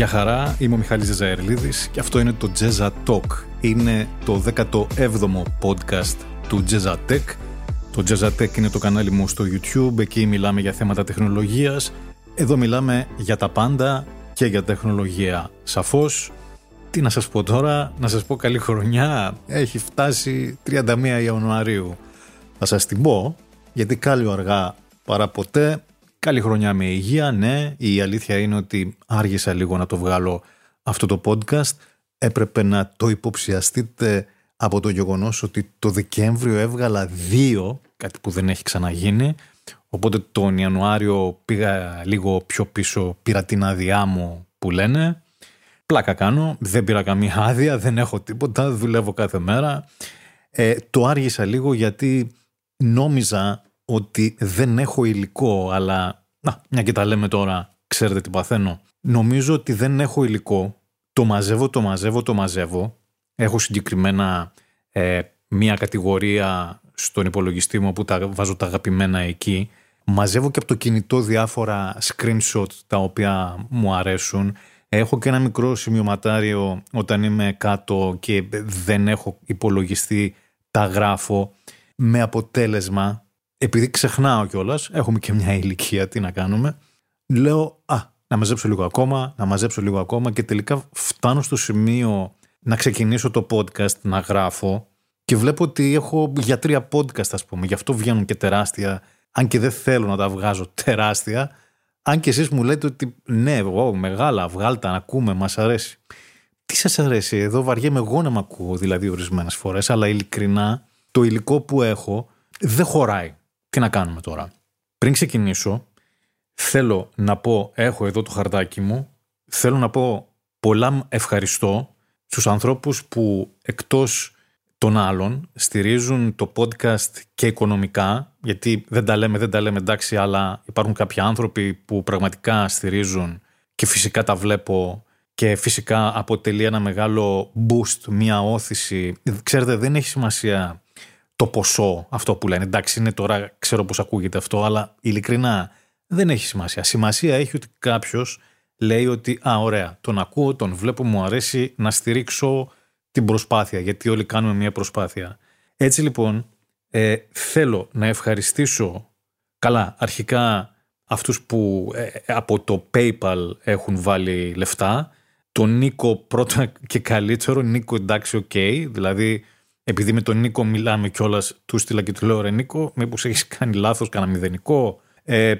Γεια χαρά, είμαι ο Μιχάλης Ζεζαερλίδης και αυτό είναι το Jazza Talk. Είναι το 17ο podcast του Jazza Tech. Το Jazza Tech είναι το κανάλι μου στο YouTube, εκεί μιλάμε για θέματα τεχνολογίας. Εδώ μιλάμε για τα πάντα και για τεχνολογία. Σαφώς, τι να σας πω τώρα, να σας πω καλή χρονιά. Έχει φτάσει 31 Ιανουαρίου. Θα σας την πω, γιατί κάλλιο αργά παρά ποτέ. Καλή χρονιά με υγεία, ναι. Η αλήθεια είναι ότι άργησα λίγο να το βγάλω αυτό το podcast. Έπρεπε να το υποψιαστείτε από το γεγονός ότι το Δεκέμβριο έβγαλα δύο, κάτι που δεν έχει ξαναγίνει. Οπότε τον Ιανουάριο πήγα λίγο πιο πίσω, πήρα την άδειά μου που λένε. Πλάκα κάνω, δεν πήρα καμία άδεια, δεν έχω τίποτα, δουλεύω κάθε μέρα. Ε, το άργησα λίγο γιατί νόμιζα ότι δεν έχω υλικό, αλλά να, μια και τα λέμε τώρα, ξέρετε τι παθαίνω. Νομίζω ότι δεν έχω υλικό, το μαζεύω, το μαζεύω, το μαζεύω. Έχω συγκεκριμένα ε, μια κατηγορία στον υπολογιστή μου που τα βάζω τα αγαπημένα εκεί. Μαζεύω και από το κινητό διάφορα screenshot τα οποία μου αρέσουν. Έχω και ένα μικρό σημειωματάριο όταν είμαι κάτω και δεν έχω υπολογιστεί, τα γράφω με αποτέλεσμα επειδή ξεχνάω κιόλας, έχουμε και μια ηλικία, τι να κάνουμε, λέω Α, να μαζέψω λίγο ακόμα, να μαζέψω λίγο ακόμα και τελικά φτάνω στο σημείο να ξεκινήσω το podcast να γράφω και βλέπω ότι έχω για τρία podcast, ας πούμε. Γι' αυτό βγαίνουν και τεράστια, αν και δεν θέλω να τα βγάζω τεράστια. Αν και εσείς μου λέτε ότι ναι, εγώ μεγάλα, βγάλτα, να ακούμε, μας αρέσει. Τι σας αρέσει, εδώ βαριέμαι εγώ να με ακούω δηλαδή ορισμένες φορές, αλλά ειλικρινά το υλικό που έχω δεν χωράει. Τι να κάνουμε τώρα; Πριν ξεκινήσω, θέλω να πω, έχω εδώ το χαρτάκι μου, θέλω να πω πολλά ευχαριστώ στους ανθρώπους που εκτός των άλλων στηρίζουν το podcast και οικονομικά, γιατί δεν τα λέμε, δεν τα λέμε εντάξει, αλλά υπάρχουν κάποιοι άνθρωποι που πραγματικά στηρίζουν και φυσικά τα βλέπω και φυσικά αποτελεί ένα μεγάλο boost, μια όθηση. Ξέρετε, δεν έχει σημασία το ποσό αυτό που λένε. Εντάξει, είναι τώρα, ξέρω πώς ακούγεται αυτό, αλλά ειλικρινά δεν έχει σημασία. Σημασία έχει ότι κάποιος λέει ότι «Α, ωραία, τον ακούω, τον βλέπω, μου αρέσει να στηρίξω την προσπάθεια, γιατί όλοι κάνουμε μια προσπάθεια». Έτσι λοιπόν, ε, θέλω να ευχαριστήσω καλά αρχικά αυτούς που ε, από το PayPal έχουν βάλει λεφτά, τον Νίκο πρώτα και καλύτερο, Νίκο εντάξει OK, okay, δηλαδή επειδή με τον Νίκο μιλάμε κιόλας, του στείλα και του λέω: Ρε Νίκο, μήπως έχεις κάνει λάθος, κανένα μηδενικό. Ε,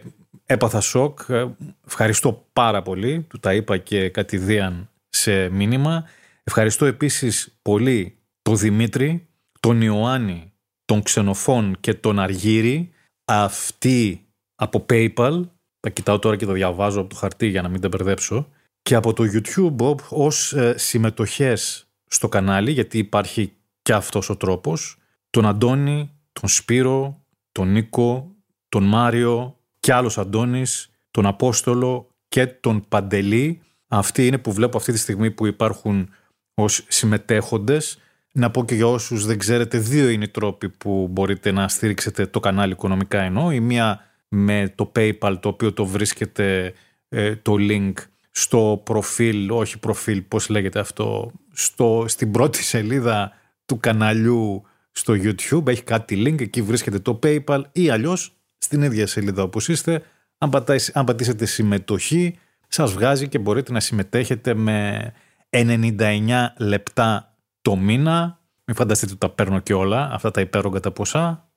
έπαθα σοκ. Ε, ευχαριστώ πάρα πολύ. Του τα είπα και κατ' ιδίαν σε μήνυμα. Ευχαριστώ επίσης πολύ τον Δημήτρη, τον Ιωάννη, τον Ξενοφών και τον Αργύρη. Αυτοί από PayPal, τα κοιτάω τώρα και τα διαβάζω από το χαρτί για να μην τα μπερδέψω, και από το YouTube ως ε, συμμετοχές στο κανάλι, γιατί υπάρχει και αυτός ο τρόπος, τον Αντώνη, τον Σπύρο, τον Νίκο, τον Μάριο και άλλος Αντώνης, τον Απόστολο και τον Παντελή. Αυτοί είναι που βλέπω αυτή τη στιγμή που υπάρχουν ως συμμετέχοντες. Να πω και για όσους δεν ξέρετε, δύο είναι οι τρόποι που μπορείτε να στήριξετε το κανάλι οικονομικά ενώ. Η μία με το PayPal το οποίο το βρίσκεται ε, το link στο προφίλ, όχι προφίλ, πώς λέγεται αυτό, στο, στην πρώτη σελίδα του καναλιού στο YouTube, έχει κάτι link, εκεί βρίσκεται το PayPal ή αλλιώς στην ίδια σελίδα όπως είστε, αν, αν πατήσετε συμμετοχή, σας βγάζει και μπορείτε να συμμετέχετε με 99 λεπτά το μήνα. Μην φανταστείτε ότι τα παίρνω και όλα, αυτά τα υπέρογκα τα ποσά,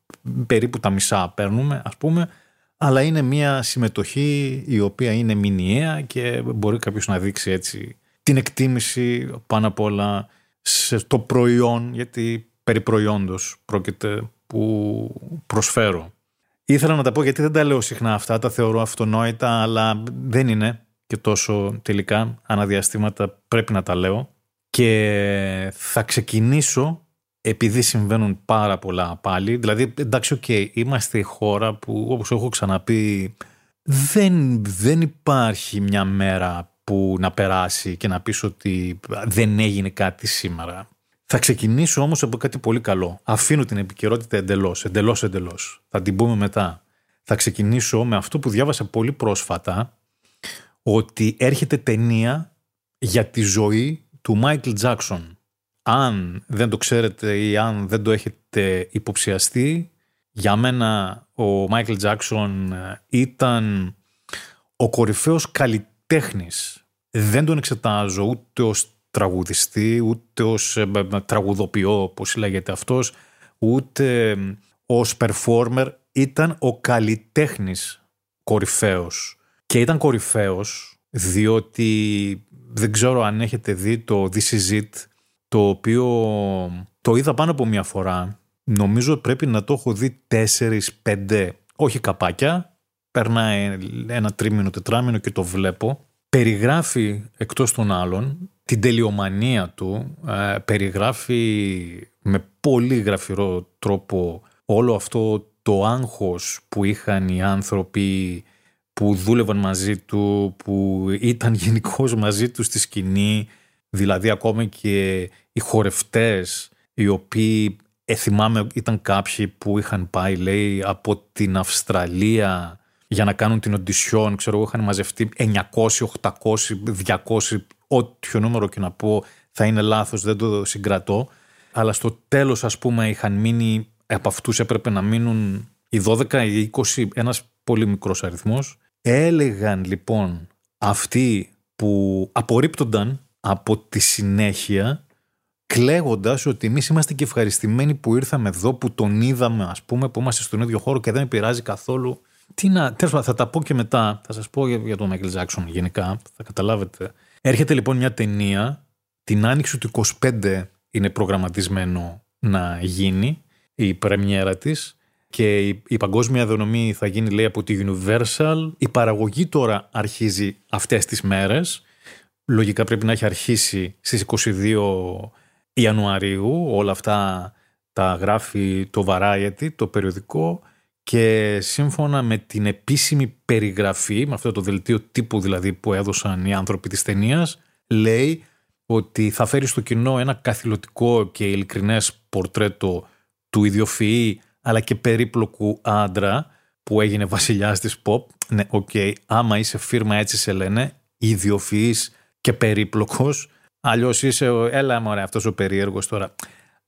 περίπου τα μισά παίρνουμε ας πούμε, αλλά είναι μια συμμετοχή η οποία είναι μηνιαία και μπορεί κάποιος να δείξει έτσι την εκτίμηση πάνω απ' όλα στο προϊόν, γιατί περί προϊόντος πρόκειται που προσφέρω. Ήθελα να τα πω γιατί δεν τα λέω συχνά αυτά, τα θεωρώ αυτονόητα, αλλά δεν είναι και τόσο τελικά ανά διαστήματα πρέπει να τα λέω. Και θα ξεκινήσω επειδή συμβαίνουν πάρα πολλά πάλι. Δηλαδή, εντάξει, οκ, είμαστε η χώρα που όπως έχω ξαναπεί δεν, δεν υπάρχει μια μέρα που να περάσει και να πεις ότι δεν έγινε κάτι σήμερα. Θα ξεκινήσω όμως από κάτι πολύ καλό. Αφήνω την επικαιρότητα εντελώς, εντελώς, εντελώς. Θα την πούμε μετά. Θα ξεκινήσω με αυτό που διάβασα πολύ πρόσφατα, ότι έρχεται ταινία για τη ζωή του Μάικλ Τζάκσον. Αν δεν το ξέρετε ή αν δεν το έχετε υποψιαστεί, για μένα ο Μάικλ Τζάκσον ήταν ο κορυφαίος καλλιτέχνης. Δεν τον εξετάζω ούτε ως τραγουδιστή, ούτε ως ε, τραγουδοποιό, όπως λέγεται αυτός, ούτε ως performer. Ήταν ο καλλιτέχνης κορυφαίος. Και ήταν κορυφαίος διότι δεν ξέρω αν έχετε δει το This Is It, το οποίο το είδα πάνω από μια φορά. Νομίζω πρέπει να το έχω δει τέσσερις, πέντε, όχι καπάκια. Περνάει ένα τρίμηνο, τετράμινο και το βλέπω. Περιγράφει εκτός των άλλων την τελειομανία του, ε, περιγράφει με πολύ γραφειρό τρόπο όλο αυτό το άγχος που είχαν οι άνθρωποι που δούλευαν μαζί του, που ήταν γενικώς μαζί τους στη σκηνή, δηλαδή ακόμα και οι χορευτές οι οποίοι ε, θυμάμαι ήταν κάποιοι που είχαν πάει λέει από την Αυστραλία για να κάνουν την οντισιόν, ξέρω εγώ είχαν μαζευτεί 900, 800, 200, ό,τι νούμερο και να πω θα είναι λάθος, δεν το συγκρατώ. Αλλά στο τέλος ας πούμε είχαν μείνει, από αυτούς έπρεπε να μείνουν οι 12, οι 20, ένας πολύ μικρός αριθμός Έλεγαν λοιπόν αυτοί που απορρίπτονταν από τη συνέχεια κλαίγοντας ότι εμείς είμαστε και ευχαριστημένοι που ήρθαμε εδώ, που τον είδαμε ας πούμε, που είμαστε στον ίδιο χώρο και δεν πειράζει καθόλου. Τι να, τέλος, θα τα πω και μετά, θα σας πω για, τον Michael Jackson γενικά, θα καταλάβετε. Έρχεται λοιπόν μια ταινία, την άνοιξη του 25 είναι προγραμματισμένο να γίνει η πρεμιέρα της και η, παγκόσμια διανομή θα γίνει λέει από τη Universal. Η παραγωγή τώρα αρχίζει αυτές τις μέρες. Λογικά πρέπει να έχει αρχίσει στις 22 Ιανουαρίου. Όλα αυτά τα γράφει το Variety, το περιοδικό και σύμφωνα με την επίσημη περιγραφή, με αυτό το δελτίο τύπου δηλαδή που έδωσαν οι άνθρωποι της ταινίας, λέει ότι θα φέρει στο κοινό ένα καθηλωτικό και ειλικρινές πορτρέτο του ιδιοφυή αλλά και περίπλοκου άντρα που έγινε βασιλιάς της pop. Ναι, OK, okay, άμα είσαι φίρμα έτσι σε λένε, ιδιοφυής και περίπλοκος, αλλιώς είσαι, ο, έλα μωρέ αυτός ο περίεργος τώρα.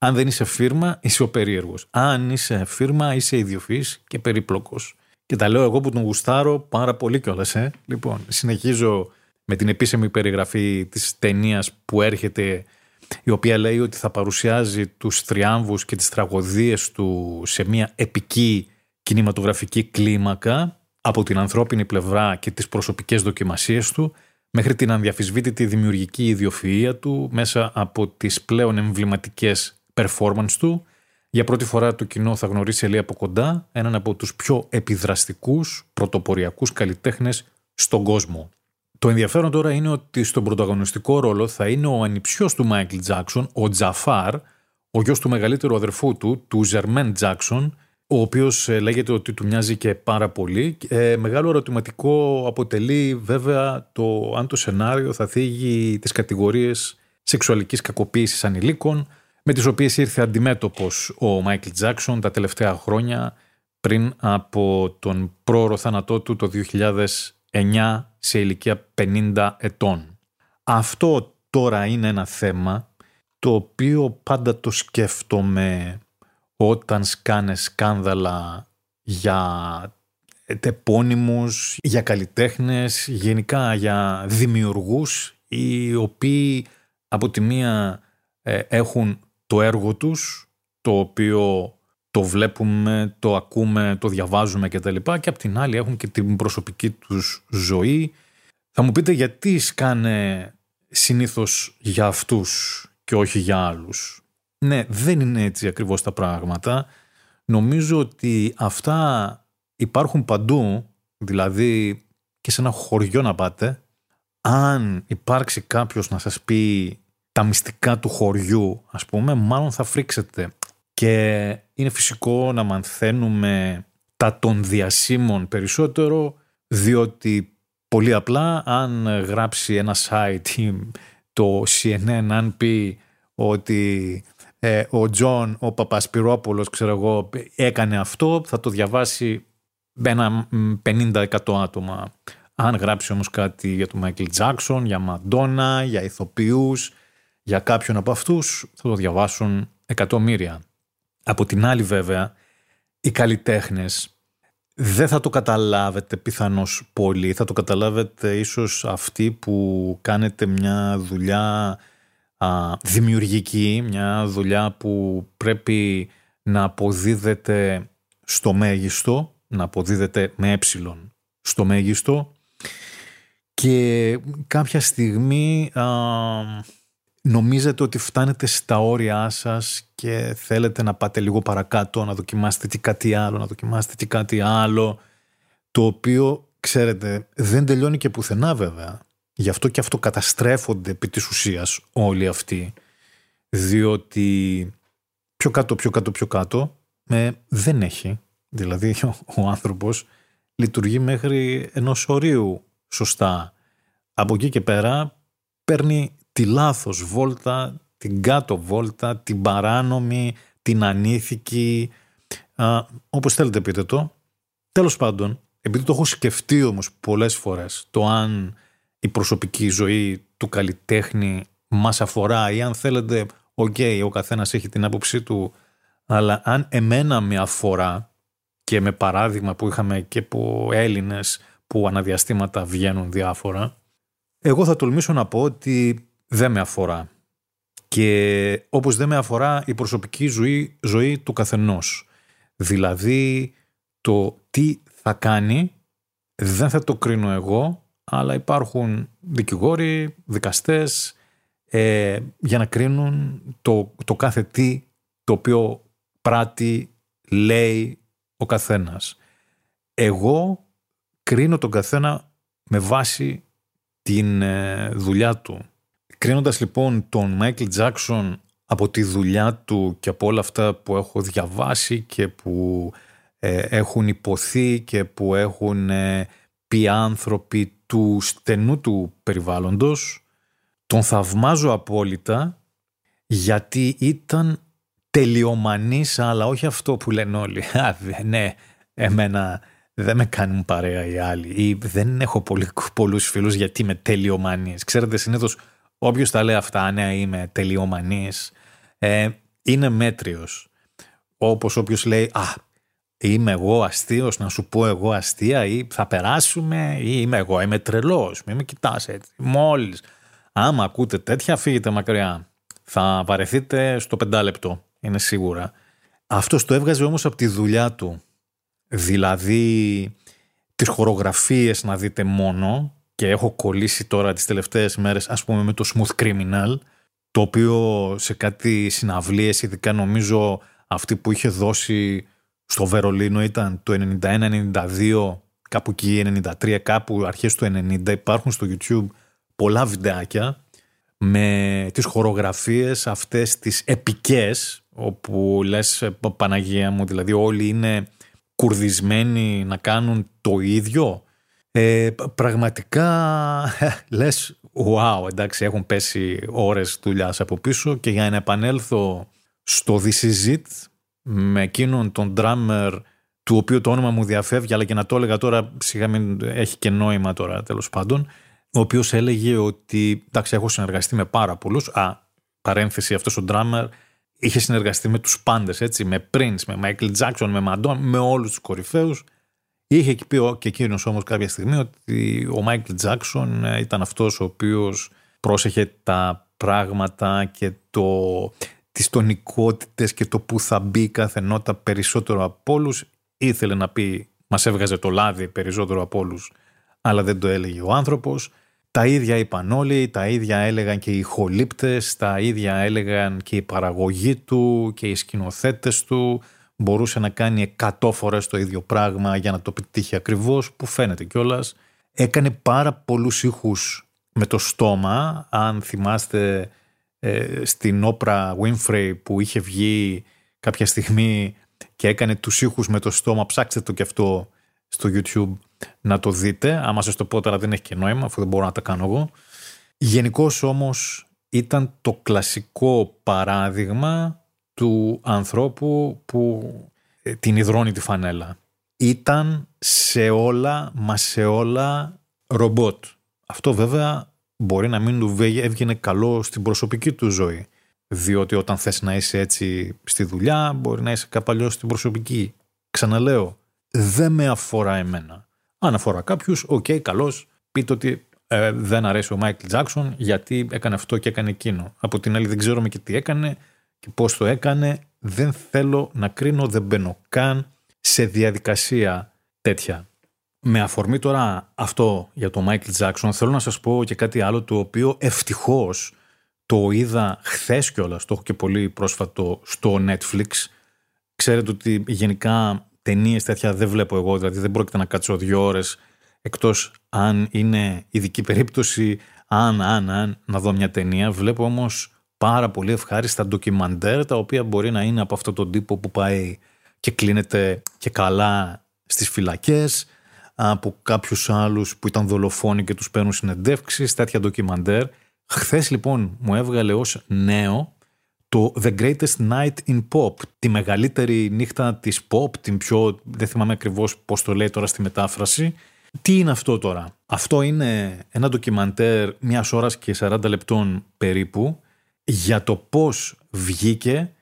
Αν δεν είσαι φίρμα, είσαι ο περίεργος. Αν είσαι φίρμα, είσαι ιδιοφυής και περίπλοκος. Και τα λέω εγώ που τον γουστάρω πάρα πολύ κιόλας, ε. Λοιπόν, συνεχίζω με την επίσημη περιγραφή της ταινίας που έρχεται η οποία λέει ότι θα παρουσιάζει τους θριάμβους και τις τραγωδίες του σε μια επική κινηματογραφική κλίμακα από την ανθρώπινη πλευρά και τις προσωπικές δοκιμασίες του μέχρι την ανδιαφυσβήτητη δημιουργική ιδιοφυΐα του μέσα από τις πλέον εμβληματικές performance του. Για πρώτη φορά το κοινό θα γνωρίσει ελία από κοντά έναν από τους πιο επιδραστικούς πρωτοποριακούς καλλιτέχνες στον κόσμο. Το ενδιαφέρον τώρα είναι ότι στον πρωταγωνιστικό ρόλο θα είναι ο ανιψιός του Μάικλ Τζάκσον, ο Τζαφάρ, ο γιος του μεγαλύτερου αδερφού του, του Ζερμέν Τζάκσον, ο οποίος ε, λέγεται ότι του μοιάζει και πάρα πολύ. Ε, μεγάλο ερωτηματικό αποτελεί βέβαια το αν το σενάριο θα θίγει τις κατηγορίες σεξουαλικής κακοποίησης ανηλίκων, με τις οποίες ήρθε αντιμέτωπος ο Μάικλ Τζάκσον τα τελευταία χρόνια πριν από τον πρόωρο θάνατό του το 2009 σε ηλικία 50 ετών. Αυτό τώρα είναι ένα θέμα το οποίο πάντα το σκέφτομαι όταν σκάνε σκάνδαλα για τεπώνυμους, για καλλιτέχνες, γενικά για δημιουργούς οι οποίοι από τη μία ε, έχουν το έργο τους το οποίο το βλέπουμε, το ακούμε, το διαβάζουμε και τα λοιπά και απ' την άλλη έχουν και την προσωπική τους ζωή. Θα μου πείτε γιατί σκάνε συνήθως για αυτούς και όχι για άλλους. Ναι, δεν είναι έτσι ακριβώς τα πράγματα. Νομίζω ότι αυτά υπάρχουν παντού, δηλαδή και σε ένα χωριό να πάτε. Αν υπάρξει κάποιος να σας πει τα μυστικά του χωριού, ας πούμε, μάλλον θα φρίξετε. Και είναι φυσικό να μαθαίνουμε τα των διασήμων περισσότερο, διότι πολύ απλά αν γράψει ένα site το CNN αν πει ότι ε, ο Τζον, ο Παπασπυρόπουλος, ξέρω εγώ, έκανε αυτό, θα το διαβάσει ένα 50% άτομα. Αν γράψει όμως κάτι για τον Μάικλ Τζάκσον, για Μαντόνα, για ηθοποιούς, για κάποιον από αυτούς, θα το διαβάσουν εκατομμύρια. Από την άλλη βέβαια, οι καλλιτέχνες δεν θα το καταλάβετε πιθανώς πολύ. Θα το καταλάβετε ίσως αυτοί που κάνετε μια δουλειά α, δημιουργική, μια δουλειά που πρέπει να αποδίδεται στο μέγιστο, να αποδίδεται με ε στο μέγιστο και κάποια στιγμή α, νομίζετε ότι φτάνετε στα όρια σας και θέλετε να πάτε λίγο παρακάτω, να δοκιμάσετε τι κάτι άλλο, να δοκιμάσετε τι κάτι άλλο, το οποίο, ξέρετε, δεν τελειώνει και πουθενά βέβαια. Γι' αυτό και αυτό καταστρέφονται επί της ουσίας όλοι αυτοί, διότι πιο κάτω, πιο κάτω, πιο κάτω, ε, δεν έχει. Δηλαδή ο, ο άνθρωπος λειτουργεί μέχρι ενός ορίου σωστά. Από εκεί και πέρα παίρνει τη λάθος βόλτα, την κάτω βόλτα, την παράνομη, την ανήθικη, α, όπως θέλετε πείτε το. Τέλος πάντων, επειδή το έχω σκεφτεί όμως πολλές φορές, το αν η προσωπική ζωή του καλλιτέχνη μας αφορά ή αν θέλετε, OK, okay, ο καθένας έχει την άποψή του, αλλά αν εμένα με αφορά και με παράδειγμα που είχαμε και από Έλληνες που ανά διαστήματα βγαίνουν διάφορα, εγώ θα τολμήσω να πω ότι δεν με αφορά. Και όπως δεν με αφορά η προσωπική ζωή, ζωή του καθενός. Δηλαδή το τι θα κάνει δεν θα το κρίνω εγώ, αλλά υπάρχουν δικηγόροι, δικαστές ε, για να κρίνουν το, το κάθε τι το οποίο πράττει, λέει ο καθένας. Εγώ κρίνω τον καθένα με βάση την ε, δουλειά του. Κρίνοντας λοιπόν τον Μάικλ Τζάκσον από τη δουλειά του και από όλα αυτά που έχω διαβάσει και που ε, έχουν υποθεί και που έχουν ε, πει άνθρωποι του στενού του περιβάλλοντος, τον θαυμάζω απόλυτα γιατί ήταν τελειομανής αλλά όχι αυτό που λένε όλοι. Α, ναι, εμένα δεν με κάνουν παρέα οι άλλοι ή δεν έχω πολύ, πολλούς φίλους γιατί είμαι τελειομανής. Ξέρετε συνήθως όποιος τα λέει αυτά, ναι είμαι τελειομανής, ε, είναι μέτριος. Όπως όποιος λέει, α, είμαι εγώ αστείος να σου πω εγώ αστεία ή θα περάσουμε ή είμαι εγώ, είμαι τρελός, μην με κοιτάς έτσι, μόλις. Άμα ακούτε τέτοια φύγετε μακριά, θα βαρεθείτε στο πεντάλεπτο, είναι σίγουρα. Αυτός το έβγαζε όμως από τη δουλειά του. Δηλαδή τις χορογραφίες να δείτε μόνο και έχω κολλήσει τώρα τις τελευταίες μέρες ας πούμε με το Smooth Criminal το οποίο σε κάτι συναυλίες ειδικά νομίζω αυτή που είχε δώσει στο Βερολίνο ήταν το 91-92 κάπου εκεί 93 κάπου αρχές του 90 υπάρχουν στο YouTube πολλά βιντεάκια με τις χορογραφίες αυτές τις επικές όπου λες Παναγία μου δηλαδή όλοι είναι κουρδισμένοι να κάνουν το ίδιο ε, πραγματικά λες wow εντάξει έχουν πέσει ώρες δουλειάς από πίσω και για να επανέλθω στο This Is It με εκείνον τον drummer του οποίου το όνομα μου διαφεύγει αλλά και να το έλεγα τώρα σιγά μην έχει και νόημα τώρα τέλος πάντων ο οποίος έλεγε ότι εντάξει έχω συνεργαστεί με πάρα πολλούς. Α παρένθεση αυτός ο drummer είχε συνεργαστεί με τους πάντες έτσι με Prince, με Michael Jackson, με Madonna με όλους τους κορυφαίους Είχε πει και εκείνος όμως κάποια στιγμή ότι ο Μάικλ Τζάκσον ε, ήταν αυτός ο οποίος πρόσεχε τα πράγματα και το, τις τονικότητες και το που θα μπει κάθε νότα περισσότερο από όλους. Ήθελε να πει μας έβγαζε το λάδι περισσότερο από όλους, αλλά δεν το έλεγε ο άνθρωπος. Τα ίδια είπαν όλοι, τα ίδια έλεγαν και οι χολύπτες, τα ίδια έλεγαν και η παραγωγή του και οι σκηνοθέτες του, μπορούσε να κάνει 100 φορές το ίδιο πράγμα για να το πετύχει ακριβώς, που φαίνεται κιόλας. Έκανε πάρα πολλούς ήχους με το στόμα, αν θυμάστε ε, στην όπρα Winfrey που είχε βγει κάποια στιγμή και έκανε τους ήχους με το στόμα, ψάξτε το κι αυτό στο YouTube να το δείτε. Άμα σας το πω τώρα δεν έχει και νόημα, αφού δεν μπορώ να τα κάνω εγώ. Γενικώς όμως ήταν το κλασικό παράδειγμα του ανθρώπου που ε, την ιδρώνει τη φανέλα. Ήταν σε όλα, μα σε όλα ρομπότ. Αυτό βέβαια μπορεί να μην του έβγαινε καλό στην προσωπική του ζωή. Διότι όταν θες να είσαι έτσι στη δουλειά, μπορεί να είσαι κάπου αλλιώς στην προσωπική. Ξαναλέω, δεν με αφορά εμένα. Αν αφορά κάποιους, OK, okay, καλώς, πείτε ότι ε, δεν αρέσει ο Μάικλ Τζάκσον γιατί έκανε αυτό και έκανε εκείνο. Από την άλλη δεν ξέρουμε και τι έκανε και πώς το έκανε. Δεν θέλω να κρίνω, δεν μπαίνω καν σε διαδικασία τέτοια. Με αφορμή τώρα αυτό για τον Μάικλ Τζάξον θέλω να σας πω και κάτι άλλο το οποίο ευτυχώς το είδα χθες κιόλας, το έχω και πολύ πρόσφατο στο Netflix. Ξέρετε ότι γενικά ταινίες τέτοια δεν βλέπω εγώ, δηλαδή δεν πρόκειται να κάτσω δύο ώρες εκτός αν είναι ειδική περίπτωση, αν, αν, αν, να δω μια ταινία. Βλέπω όμως πάρα πολύ ευχάριστα ντοκιμαντέρ, τα οποία μπορεί να είναι από αυτόν τον τύπο που πάει και κλείνεται και καλά στις φυλακές, από κάποιους άλλους που ήταν δολοφόνοι και τους παίρνουν συνεντεύξεις, τέτοια ντοκιμαντέρ. Χθες λοιπόν μου έβγαλε ως νέο το The Greatest Night in Pop, τη μεγαλύτερη νύχτα της pop, την πιο, δεν θυμάμαι ακριβώς πώς το λέει τώρα στη μετάφραση. Τι είναι αυτό τώρα; Αυτό είναι ένα ντοκιμαντέρ μιας ώρας και 40 λεπτών περίπου για το πώς βγήκε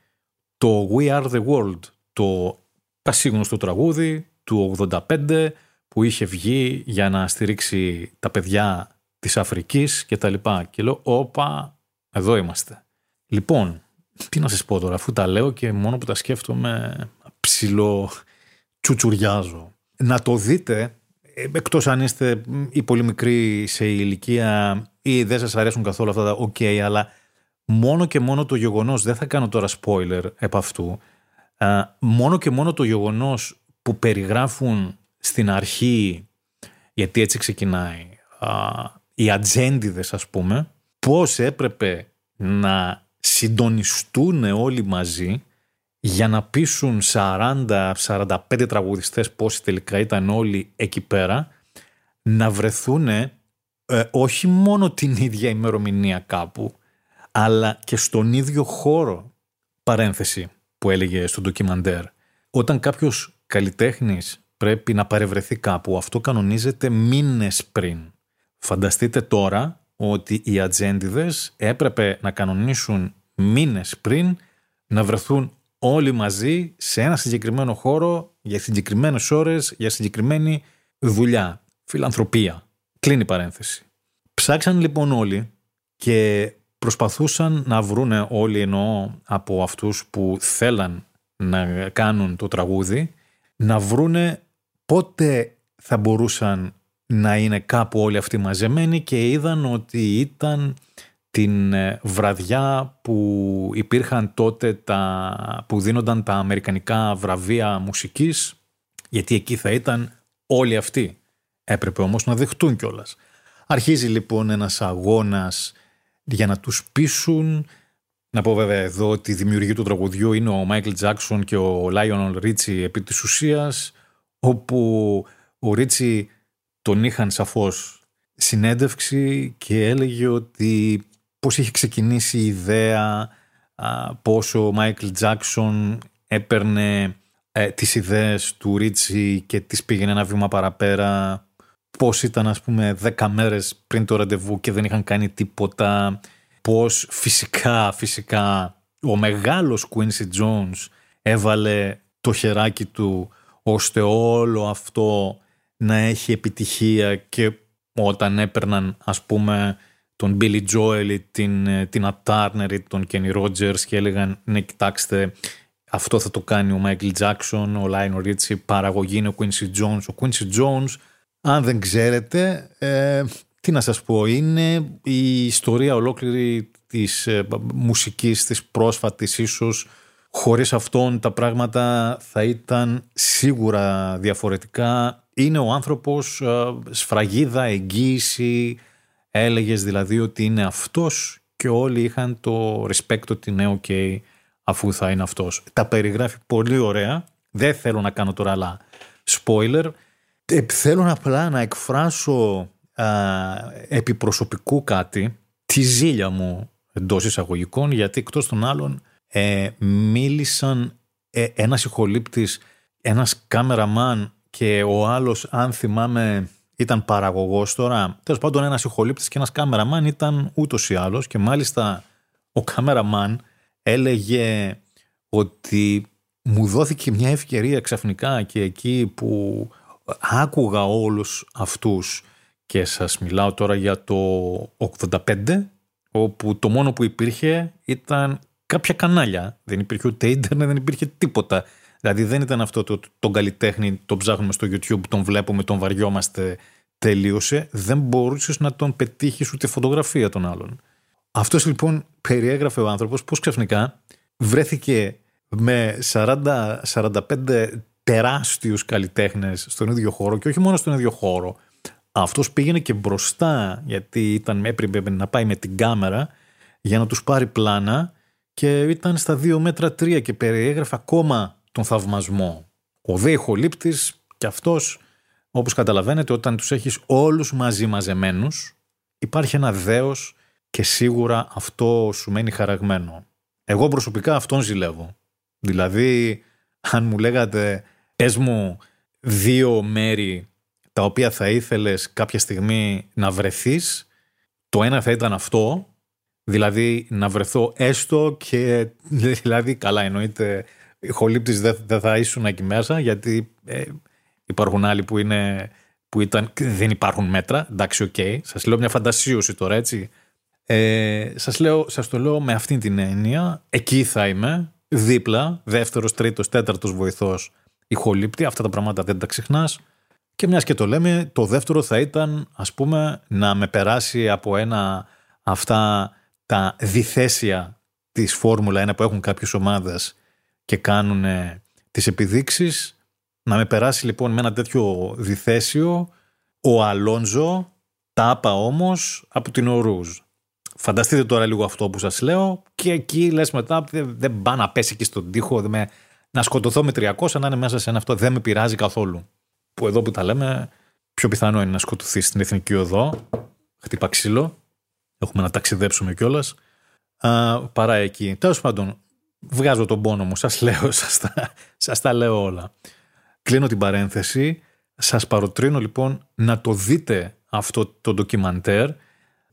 το We Are The World, το πασίγνωστο τραγούδι του 85 που είχε βγει για να στηρίξει τα παιδιά της Αφρικής και τα λοιπά. Και λέω, όπα, εδώ είμαστε. Λοιπόν, τι να σας πω τώρα, αφού τα λέω και μόνο που τα σκέφτομαι ψιλοτσουτσουριάζω. Να το δείτε, ε, εκτός αν είστε ή πολύ μικροί σε ηλικία ή δεν σας αρέσουν καθόλου αυτά τα οκ, αλλά μόνο και μόνο το γεγονός, δεν θα κάνω τώρα spoiler επ' αυτού, μόνο και μόνο το γεγονός που περιγράφουν στην αρχή, γιατί έτσι ξεκινάει, οι ατζέντηδες ας πούμε, πώς έπρεπε να συντονιστούν όλοι μαζί για να πείσουν 40-45 τραγουδιστές πόσοι τελικά ήταν όλοι εκεί πέρα να βρεθούν ε, όχι μόνο την ίδια ημερομηνία κάπου αλλά και στον ίδιο χώρο παρένθεση που έλεγε στο ντοκιμαντέρ. Όταν κάποιος καλλιτέχνης πρέπει να παρευρεθεί κάπου αυτό κανονίζεται μήνες πριν. Φανταστείτε τώρα ότι οι ατζέντιδες έπρεπε να κανονίσουν μήνες πριν να βρεθούν όλοι μαζί σε ένα συγκεκριμένο χώρο για συγκεκριμένες ώρες, για συγκεκριμένη δουλειά, φιλανθρωπία. Κλείνει η παρένθεση. Ψάξαν λοιπόν όλοι και προσπαθούσαν να βρούνε όλοι εννοώ από αυτούς που θέλαν να κάνουν το τραγούδι να βρούνε πότε θα μπορούσαν να είναι κάπου όλοι αυτοί μαζεμένοι και είδαν ότι ήταν την ε, βραδιά που υπήρχαν τότε τα, που δίνονταν τα αμερικανικά βραβεία μουσικής γιατί εκεί θα ήταν όλοι αυτοί. Έπρεπε όμως να δεχτούν κιόλας. Αρχίζει λοιπόν ένας αγώνας για να τους πείσουν. Να πω βέβαια εδώ ότι οι δημιουργοί του τραγουδιού είναι ο Μάικλ Τζάκσον και ο Λάιονελ Ρίτσι επί της ουσίας όπου ο Ρίτσι τον είχαν σαφώς συνέντευξη και έλεγε ότι πώς είχε ξεκινήσει η ιδέα, πόσο ο Μάικλ Τζάκσον έπαιρνε ε, τις ιδέες του Ρίτσι και τις πήγαινε ένα βήμα παραπέρα, πώς ήταν ας πούμε δέκα μέρες πριν το ραντεβού και δεν είχαν κάνει τίποτα, πώς φυσικά, φυσικά ο μεγάλος Quincy Jones έβαλε το χεράκι του ώστε όλο αυτό να έχει επιτυχία και όταν έπαιρναν ας πούμε τον Billy Joel την, την Turner ή τον Kenny Rogers και έλεγαν ναι κοιτάξτε αυτό θα το κάνει ο Michael Jackson, ο Lionel Richie, παραγωγή είναι ο Quincy Jones. Ο Quincy Jones, αν δεν ξέρετε, ε, τι να σας πω, είναι η ιστορία ολόκληρη της ε, μουσικής, της πρόσφατης ίσως Χωρίς αυτόν τα πράγματα θα ήταν σίγουρα διαφορετικά. Είναι ο άνθρωπος ε, σφραγίδα, εγγύηση, έλεγες δηλαδή ότι είναι αυτός και όλοι είχαν το respect ότι είναι ok αφού θα είναι αυτός. Τα περιγράφει πολύ ωραία, δεν θέλω να κάνω τώρα άλλα spoiler. Ε, θέλω απλά να εκφράσω α, επιπροσωπικού κάτι, τη ζήλια μου εντός εισαγωγικών, γιατί εκτός των άλλων ε, μίλησαν ε, ένας ηχολήπτης, ένας κάμεραμαν και ο άλλος, αν θυμάμαι, ήταν παραγωγός τώρα. Τέλος πάντων ένας ηχολήπτης και ένας κάμεραμαν ήταν ούτως ή άλλως και μάλιστα ο κάμεραμαν έλεγε ότι μου δόθηκε μια ευκαιρία ξαφνικά και εκεί που άκουγα όλους αυτούς και σας μιλάω τώρα για το 85 όπου το μόνο που υπήρχε ήταν κάποια κανάλια. Δεν υπήρχε ούτε ίντερνετ, δεν υπήρχε τίποτα. Δηλαδή δεν ήταν αυτό το, τον καλλιτέχνη, τον ψάχνουμε στο YouTube, τον βλέπουμε, τον βαριόμαστε, τελείωσε. Δεν μπορούσες να τον πετύχεις ούτε φωτογραφία των άλλων. Αυτός λοιπόν περιέγραφε ο άνθρωπος πώς ξαφνικά βρέθηκε με 40-45 τεράστιους καλλιτέχνες στον ίδιο χώρο και όχι μόνο στον ίδιο χώρο. Αυτός πήγαινε και μπροστά γιατί ήταν, έπρεπε να πάει με την κάμερα για να τους πάρει πλάνα και ήταν στα δύο μέτρα τρία και περιέγραφε ακόμα τον θαυμασμό. Ο δε ηχολήπτης και αυτός όπως καταλαβαίνετε όταν τους έχεις όλους μαζί μαζεμένους υπάρχει ένα δέος και σίγουρα αυτό σου μένει χαραγμένο. Εγώ προσωπικά αυτόν ζηλεύω. Δηλαδή αν μου λέγατε πες μου δύο μέρη τα οποία θα ήθελες κάποια στιγμή να βρεθείς το ένα θα ήταν αυτό δηλαδή να βρεθώ έστω και δηλαδή καλά εννοείται ηχολήπτης δεν, θα ήσουν εκεί μέσα γιατί ε, υπάρχουν άλλοι που είναι που ήταν, δεν υπάρχουν μέτρα, εντάξει, OK. Okay. Σας λέω μια φαντασίωση τώρα, έτσι. Ε, σας, λέω, σας το λέω με αυτήν την έννοια. Εκεί θα είμαι, δίπλα, δεύτερος, τρίτος, τέταρτος βοηθός ηχολήπτη. Αυτά τα πράγματα δεν τα ξεχνάς. Και μιας και το λέμε, το δεύτερο θα ήταν, ας πούμε, να με περάσει από ένα αυτά τα διθέσια της Φόρμουλα 1 που έχουν κάποιες ομάδες και κάνουν τις επιδείξεις να με περάσει λοιπόν με ένα τέτοιο διθέσιο ο Αλόνζο τάπα όμως από την Ορούζ. Φανταστείτε τώρα λίγο αυτό που σας λέω και εκεί λες μετά δεν, δεν πάει να πέσει εκεί στον τοίχο με, να σκοτωθώ με 300 να είναι μέσα σε ένα αυτό δεν με πειράζει καθόλου. Που εδώ που τα λέμε πιο πιθανό είναι να σκοτωθείς στην Εθνική Οδό χτύπα ξύλο έχουμε να ταξιδέψουμε κιόλας. παρά εκεί. Τέλος πάντων, βγάζω τον πόνο μου, σας λέω, σας τα, σας τα λέω όλα. Κλείνω την παρένθεση. Σας παροτρύνω λοιπόν να το δείτε αυτό το ντοκιμαντέρ.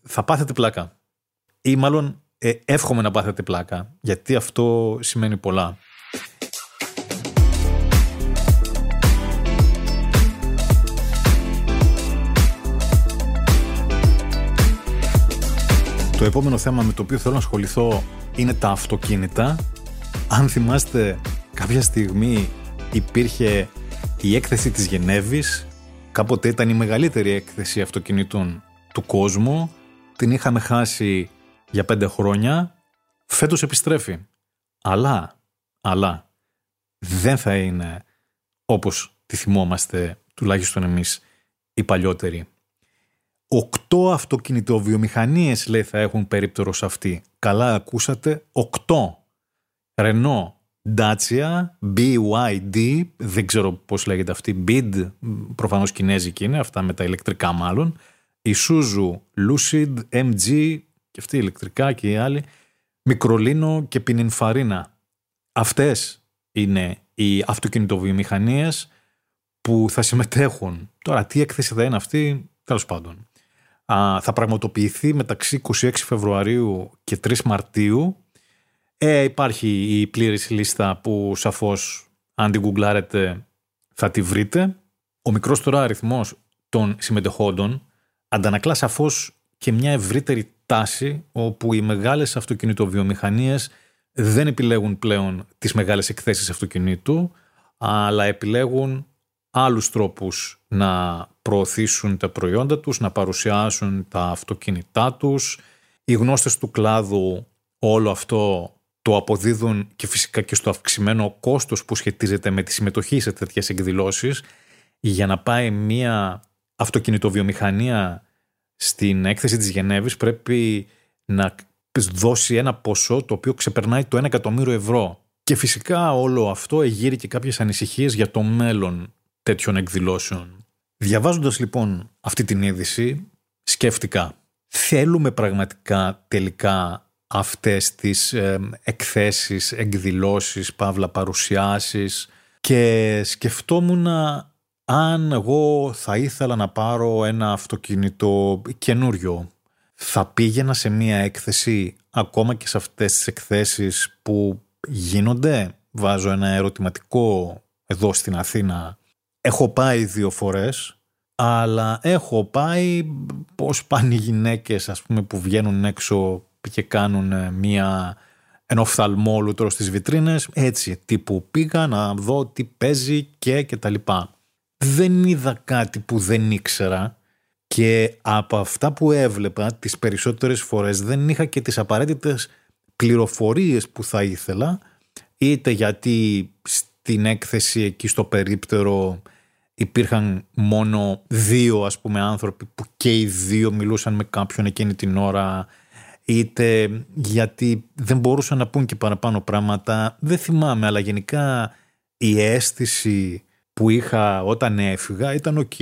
Θα πάθετε πλάκα. Ή μάλλον ε, εύχομαι να πάθετε πλάκα, γιατί αυτό σημαίνει πολλά. Το επόμενο θέμα με το οποίο θέλω να ασχοληθώ είναι τα αυτοκίνητα. Αν θυμάστε κάποια στιγμή υπήρχε η έκθεση της Γενέβης, κάποτε ήταν η μεγαλύτερη έκθεση αυτοκινήτων του κόσμου, την είχαμε χάσει για πέντε χρόνια, φέτος επιστρέφει. Αλλά, αλλά, δεν θα είναι όπως τη θυμόμαστε τουλάχιστον εμείς οι παλιότεροι. Οκτώ αυτοκινητοβιομηχανίες λέει θα έχουν περίπτερο σε αυτή. Καλά ακούσατε, οκτώ. Ρενό, Dacia, BYD, δεν ξέρω πώς λέγεται αυτή, BID, προφανώς κινέζικη είναι, αυτά με τα ηλεκτρικά μάλλον, Isuzu, Lucid, MG και αυτή ηλεκτρικά και οι άλλοι, Μικρολίνο και Πινινφαρίνα. Αυτές είναι οι αυτοκινητοβιομηχανίες που θα συμμετέχουν. Τώρα τι έκθεση θα είναι αυτή, τέλος πάντων. Θα πραγματοποιηθεί μεταξύ 26 Φεβρουαρίου και 3 Μαρτίου ε, υπάρχει η πλήρης λίστα που σαφώς αν την γκουγκλάρετε θα τη βρείτε. Ο μικρός τώρα αριθμός των συμμετεχόντων αντανακλά σαφώς και μια ευρύτερη τάση όπου οι μεγάλες αυτοκινητοβιομηχανίες δεν επιλέγουν πλέον τις μεγάλες εκθέσεις αυτοκινήτου αλλά επιλέγουν άλλους τρόπους να προωθήσουν τα προϊόντα τους, να παρουσιάσουν τα αυτοκίνητά τους. Οι γνώστες του κλάδου όλο αυτό το αποδίδουν και φυσικά και στο αυξημένο κόστος που σχετίζεται με τη συμμετοχή σε τέτοιες εκδηλώσεις για να πάει μια αυτοκινητοβιομηχανία στην έκθεση της Γενέβης πρέπει να δώσει ένα ποσό το οποίο ξεπερνάει το 1 εκατομμύριο ευρώ. Και φυσικά όλο αυτό εγείρει και κάποιες ανησυχίες για το μέλλον τέτοιων εκδηλώσεων. Διαβάζοντας λοιπόν αυτή την είδηση σκέφτηκα θέλουμε πραγματικά τελικά αυτές τις ε, εκθέσεις, εκδηλώσεις, παύλα παρουσιάσεις και σκεφτόμουν αν εγώ θα ήθελα να πάρω ένα αυτοκίνητο καινούριο, θα πήγαινα σε μία έκθεση ακόμα και σε αυτές τις εκθέσεις που γίνονται; Βάζω ένα ερωτηματικό εδώ στην Αθήνα. Έχω πάει δύο φορές, αλλά έχω πάει πώς πάνε οι γυναίκες ας πούμε που βγαίνουν έξω και κάνουν μία ένα οφθαλμόλουτρο στις βιτρίνες, έτσι τύπου πήγα να δω τι παίζει και και τα λοιπά. Δεν είδα κάτι που δεν ήξερα και από αυτά που έβλεπα τις περισσότερες φορές δεν είχα και τις απαραίτητες πληροφορίες που θα ήθελα είτε γιατί στην έκθεση εκεί στο περίπτερο υπήρχαν μόνο δύο ας πούμε άνθρωποι που και οι δύο μιλούσαν με κάποιον εκείνη την ώρα είτε γιατί δεν μπορούσαν να πουν και παραπάνω πράγματα. Δεν θυμάμαι, αλλά γενικά η αίσθηση που είχα όταν έφυγα ήταν οκ,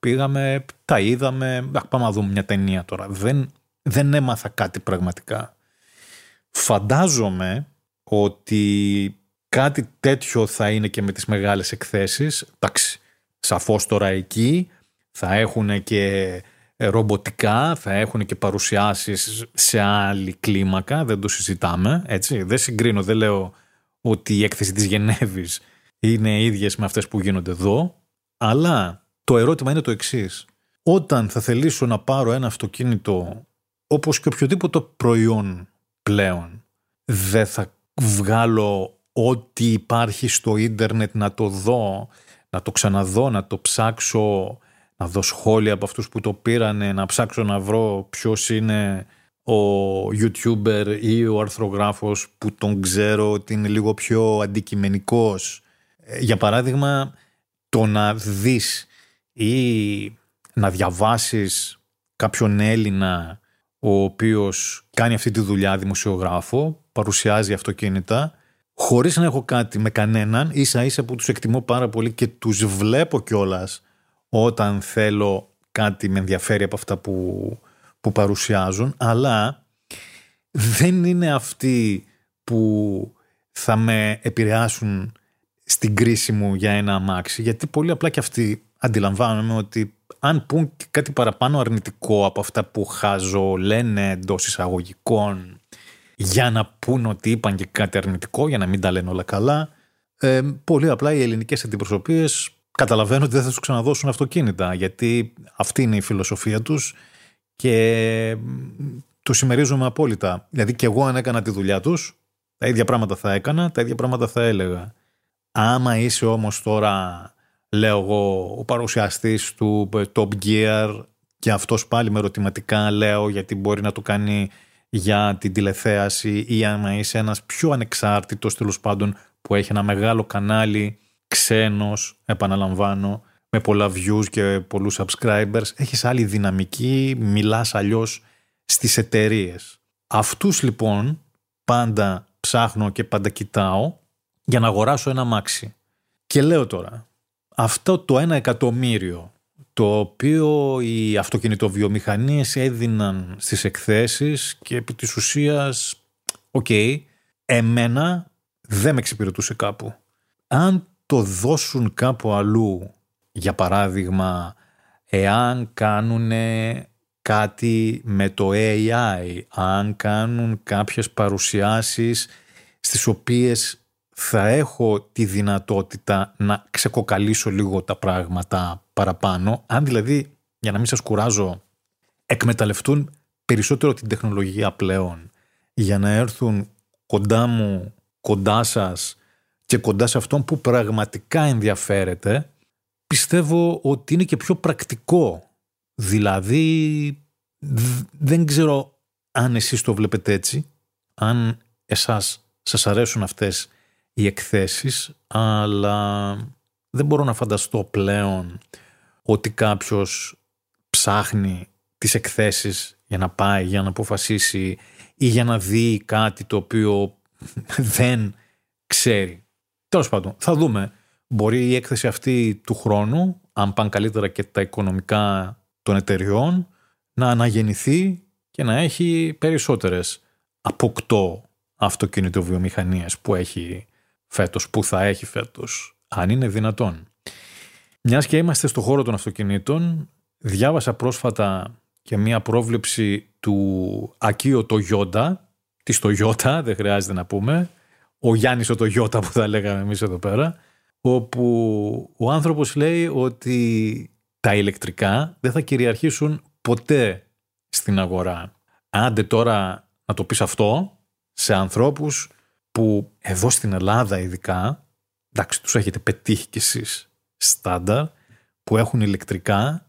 πήγαμε, τα είδαμε, πάμε να δούμε μια ταινία τώρα. Δεν, δεν έμαθα κάτι πραγματικά. Φαντάζομαι ότι κάτι τέτοιο θα είναι και με τις μεγάλες εκθέσεις. Εντάξει, σαφώς τώρα εκεί θα έχουν και ε, ρομποτικά, θα έχουν και παρουσιάσεις σε άλλη κλίμακα, δεν το συζητάμε, έτσι. Δεν συγκρίνω, δεν λέω ότι η έκθεση της Γενέβης είναι ίδιες με αυτές που γίνονται εδώ, αλλά το ερώτημα είναι το εξής. Όταν θα θελήσω να πάρω ένα αυτοκίνητο όπως και οποιοδήποτε προϊόν πλέον, δεν θα βγάλω ό,τι υπάρχει στο ίντερνετ να το δω, να το ξαναδώ, να το ψάξω να δω σχόλια από αυτούς που το πήρανε, να ψάξω να βρω ποιος είναι ο YouTuber ή ο αρθρογράφος που τον ξέρω ότι είναι λίγο πιο αντικειμενικός. Ε, για παράδειγμα, το να δεις ή να διαβάσεις κάποιον Έλληνα ο οποίος κάνει αυτή τη δουλειά δημοσιογράφο, παρουσιάζει αυτοκίνητα, χωρίς να έχω κάτι με κανέναν, ίσα ίσα που τους εκτιμώ πάρα πολύ και τους βλέπω κιόλας όταν θέλω κάτι με ενδιαφέρει από αυτά που, που παρουσιάζουν, αλλά δεν είναι αυτοί που θα με επηρεάσουν στην κρίση μου για ένα αμάξι, γιατί πολύ απλά και αυτοί αντιλαμβάνομαι ότι αν πούν κάτι παραπάνω αρνητικό από αυτά που χάζω, λένε εντός εισαγωγικών, για να πούν ότι είπαν και κάτι αρνητικό, για να μην τα λένε όλα καλά, ε, πολύ απλά οι ελληνικές αντιπροσωπείες καταλαβαίνω ότι δεν θα σου ξαναδώσουν αυτοκίνητα γιατί αυτή είναι η φιλοσοφία τους και το συμμερίζομαι απόλυτα. Δηλαδή και εγώ αν έκανα τη δουλειά τους τα ίδια πράγματα θα έκανα, τα ίδια πράγματα θα έλεγα. Άμα είσαι όμως τώρα, λέω εγώ, ο παρουσιαστής του Top Gear και αυτός πάλι με ερωτηματικά λέω γιατί μπορεί να το κάνει για την τηλεθέαση ή άμα είσαι ένας πιο ανεξάρτητος τέλος πάντων που έχει ένα μεγάλο κανάλι ξένος, επαναλαμβάνω, με πολλά views και πολλούς subscribers, έχεις άλλη δυναμική, μιλάς αλλιώς στις εταιρείες. Αυτούς λοιπόν πάντα ψάχνω και πάντα κοιτάω για να αγοράσω ένα αμάξι. Και λέω τώρα, αυτό το ένα εκατομμύριο το οποίο οι αυτοκινητοβιομηχανίες έδιναν στις εκθέσεις και επί της ουσίας, οκ, εμένα δεν με εξυπηρετούσε κάπου. Αν το δώσουν κάπου αλλού. Για παράδειγμα, εάν κάνουν κάτι με το AI, αν κάνουν κάποιες παρουσιάσεις στις οποίες θα έχω τη δυνατότητα να ξεκοκαλίσω λίγο τα πράγματα παραπάνω, αν δηλαδή, για να μην σας κουράζω, εκμεταλλευτούν περισσότερο την τεχνολογία πλέον για να έρθουν κοντά μου, κοντά σας και κοντά σε αυτόν που πραγματικά ενδιαφέρεται, πιστεύω ότι είναι και πιο πρακτικό. Δηλαδή, δεν ξέρω αν εσείς το βλέπετε έτσι, αν εσάς σας αρέσουν αυτές οι εκθέσεις, αλλά δεν μπορώ να φανταστώ πλέον ότι κάποιος ψάχνει τις εκθέσεις για να πάει, για να αποφασίσει ή για να δει κάτι το οποίο δεν ξέρει. Τέλος πάντων, θα δούμε. Μπορεί η έκθεση αυτή του χρόνου, αν πάνε καλύτερα και τα οικονομικά των εταιριών, να αναγεννηθεί και να έχει περισσότερες αποκτώ αυτοκινητοβιομηχανίες που έχει φέτος, που θα έχει φέτος, αν είναι δυνατόν. Μιας και είμαστε στο χώρο των αυτοκινήτων, διάβασα πρόσφατα και μια πρόβλεψη του Ακίο Τογιόντα, της Τογιώτα, δεν χρειάζεται να πούμε, ο Γιάννης ο Τογιώτα που θα λέγαμε εμείς εδώ πέρα, όπου ο άνθρωπος λέει ότι τα ηλεκτρικά δεν θα κυριαρχήσουν ποτέ στην αγορά. Άντε τώρα να το πεις αυτό σε ανθρώπους που εδώ στην Ελλάδα ειδικά, εντάξει τους έχετε πετύχει κι εσείς στάνταρ, που έχουν ηλεκτρικά,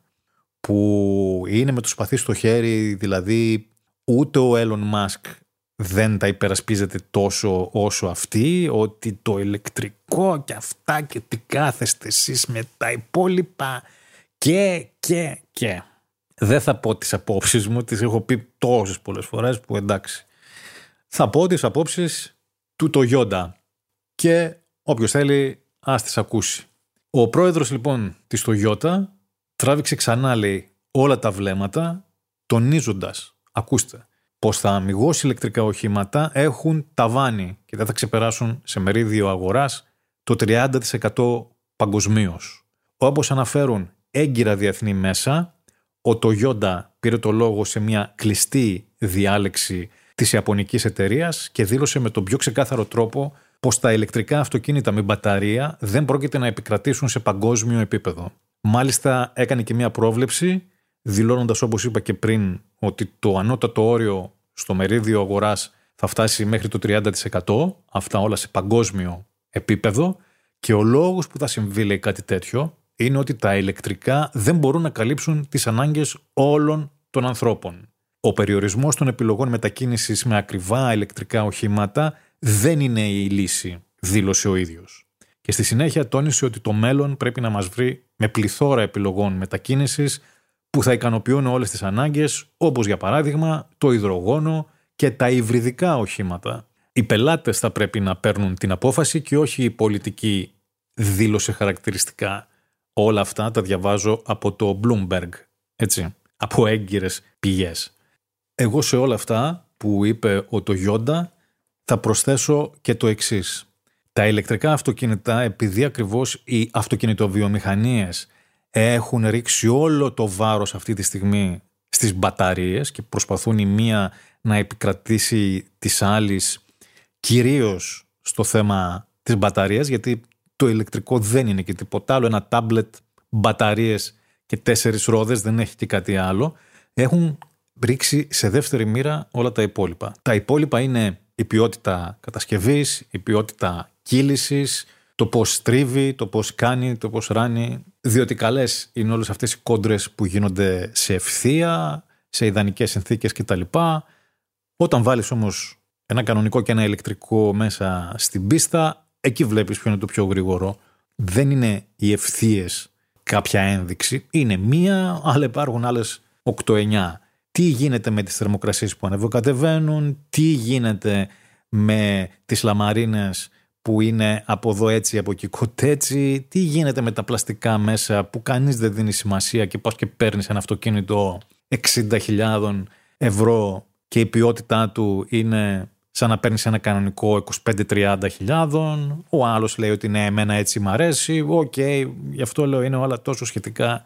που είναι με το σπαθί στο χέρι, δηλαδή ούτε ο Elon Musk δεν τα υπερασπίζεται τόσο όσο αυτοί, ότι το ηλεκτρικό και αυτά και τι κάθεστε εσείς με τα υπόλοιπα και, και, και. Δεν θα πω τις απόψεις μου, τις έχω πει τόσες πολλές φορές που εντάξει. Θα πω τις απόψεις του Toyota και όποιος θέλει ας τις ακούσει. Ο πρόεδρος λοιπόν της Toyota τράβηξε ξανά λέει όλα τα βλέμματα τονίζοντας, ακούστε, πως τα αμυγός ηλεκτρικά οχήματα έχουν ταβάνι και δεν θα ξεπεράσουν σε μερίδιο αγοράς το 30% παγκοσμίως. Όπως αναφέρουν έγκυρα διεθνή μέσα, ο Toyota πήρε το λόγο σε μια κλειστή διάλεξη της Ιαπωνικής εταιρείας και δήλωσε με τον πιο ξεκάθαρο τρόπο πως τα ηλεκτρικά αυτοκίνητα με μπαταρία δεν πρόκειται να επικρατήσουν σε παγκόσμιο επίπεδο. Μάλιστα έκανε και μια πρόβλεψη δηλώνοντας όπως είπα και πριν ότι το ανώτατο όριο στο μερίδιο αγοράς θα φτάσει μέχρι το 30%, αυτά όλα σε παγκόσμιο επίπεδο και ο λόγος που θα συμβεί λέει κάτι τέτοιο είναι ότι τα ηλεκτρικά δεν μπορούν να καλύψουν τις ανάγκες όλων των ανθρώπων. Ο περιορισμός των επιλογών μετακίνησης με ακριβά ηλεκτρικά οχήματα δεν είναι η λύση, δήλωσε ο ίδιος. Και στη συνέχεια τόνισε ότι το μέλλον πρέπει να μας βρει με πληθώρα επιλογών μετακίνησης που θα ικανοποιούν όλες τις ανάγκες, όπως για παράδειγμα το υδρογόνο και τα υβριδικά οχήματα. Οι πελάτες θα πρέπει να παίρνουν την απόφαση και όχι η πολιτική δήλωσε χαρακτηριστικά. Όλα αυτά τα διαβάζω από το Bloomberg, έτσι, από έγκυρες πηγές. Εγώ σε όλα αυτά που είπε ο Toyota θα προσθέσω και το εξής. Τα ηλεκτρικά αυτοκίνητα, επειδή ακριβώς οι αυτοκινητοβιομηχανίες έχουν ρίξει όλο το βάρος αυτή τη στιγμή στις μπαταρίες και προσπαθούν η μία να επικρατήσει της άλλης κυρίως στο θέμα της μπαταρίας γιατί το ηλεκτρικό δεν είναι και τίποτα άλλο. Ένα τάμπλετ, μπαταρίες και τέσσερις ρόδες δεν έχει και κάτι άλλο. Έχουν ρίξει σε δεύτερη μοίρα όλα τα υπόλοιπα. Τα υπόλοιπα είναι η ποιότητα κατασκευής, η ποιότητα κύλησης, το πώς στρίβει, το πώς κάνει, το πώς ράνει. Διότι καλές είναι όλες αυτές οι κόντρες που γίνονται σε ευθεία, σε ιδανικές συνθήκες κτλ. Όταν βάλεις όμως ένα κανονικό και ένα ηλεκτρικό μέσα στην πίστα, εκεί βλέπεις ποιο είναι το πιο γρήγορο. Δεν είναι οι ευθείες κάποια ένδειξη. Είναι μία, αλλά υπάρχουν άλλες 8-9. Τι γίνεται με τις θερμοκρασίες που ανεβοκατεβαίνουν, τι γίνεται με τις λαμαρίνες που είναι από εδώ έτσι, από εκεί κοτέτσι, τι γίνεται με τα πλαστικά μέσα που κανείς δεν δίνει σημασία και πας και παίρνεις ένα αυτοκίνητο 60.000 ευρώ και η ποιότητά του είναι σαν να παίρνεις ένα κανονικό 25-30 Ο άλλος λέει ότι ναι, εμένα έτσι μ' αρέσει. OK, okay, γι' αυτό λέω είναι όλα τόσο σχετικά.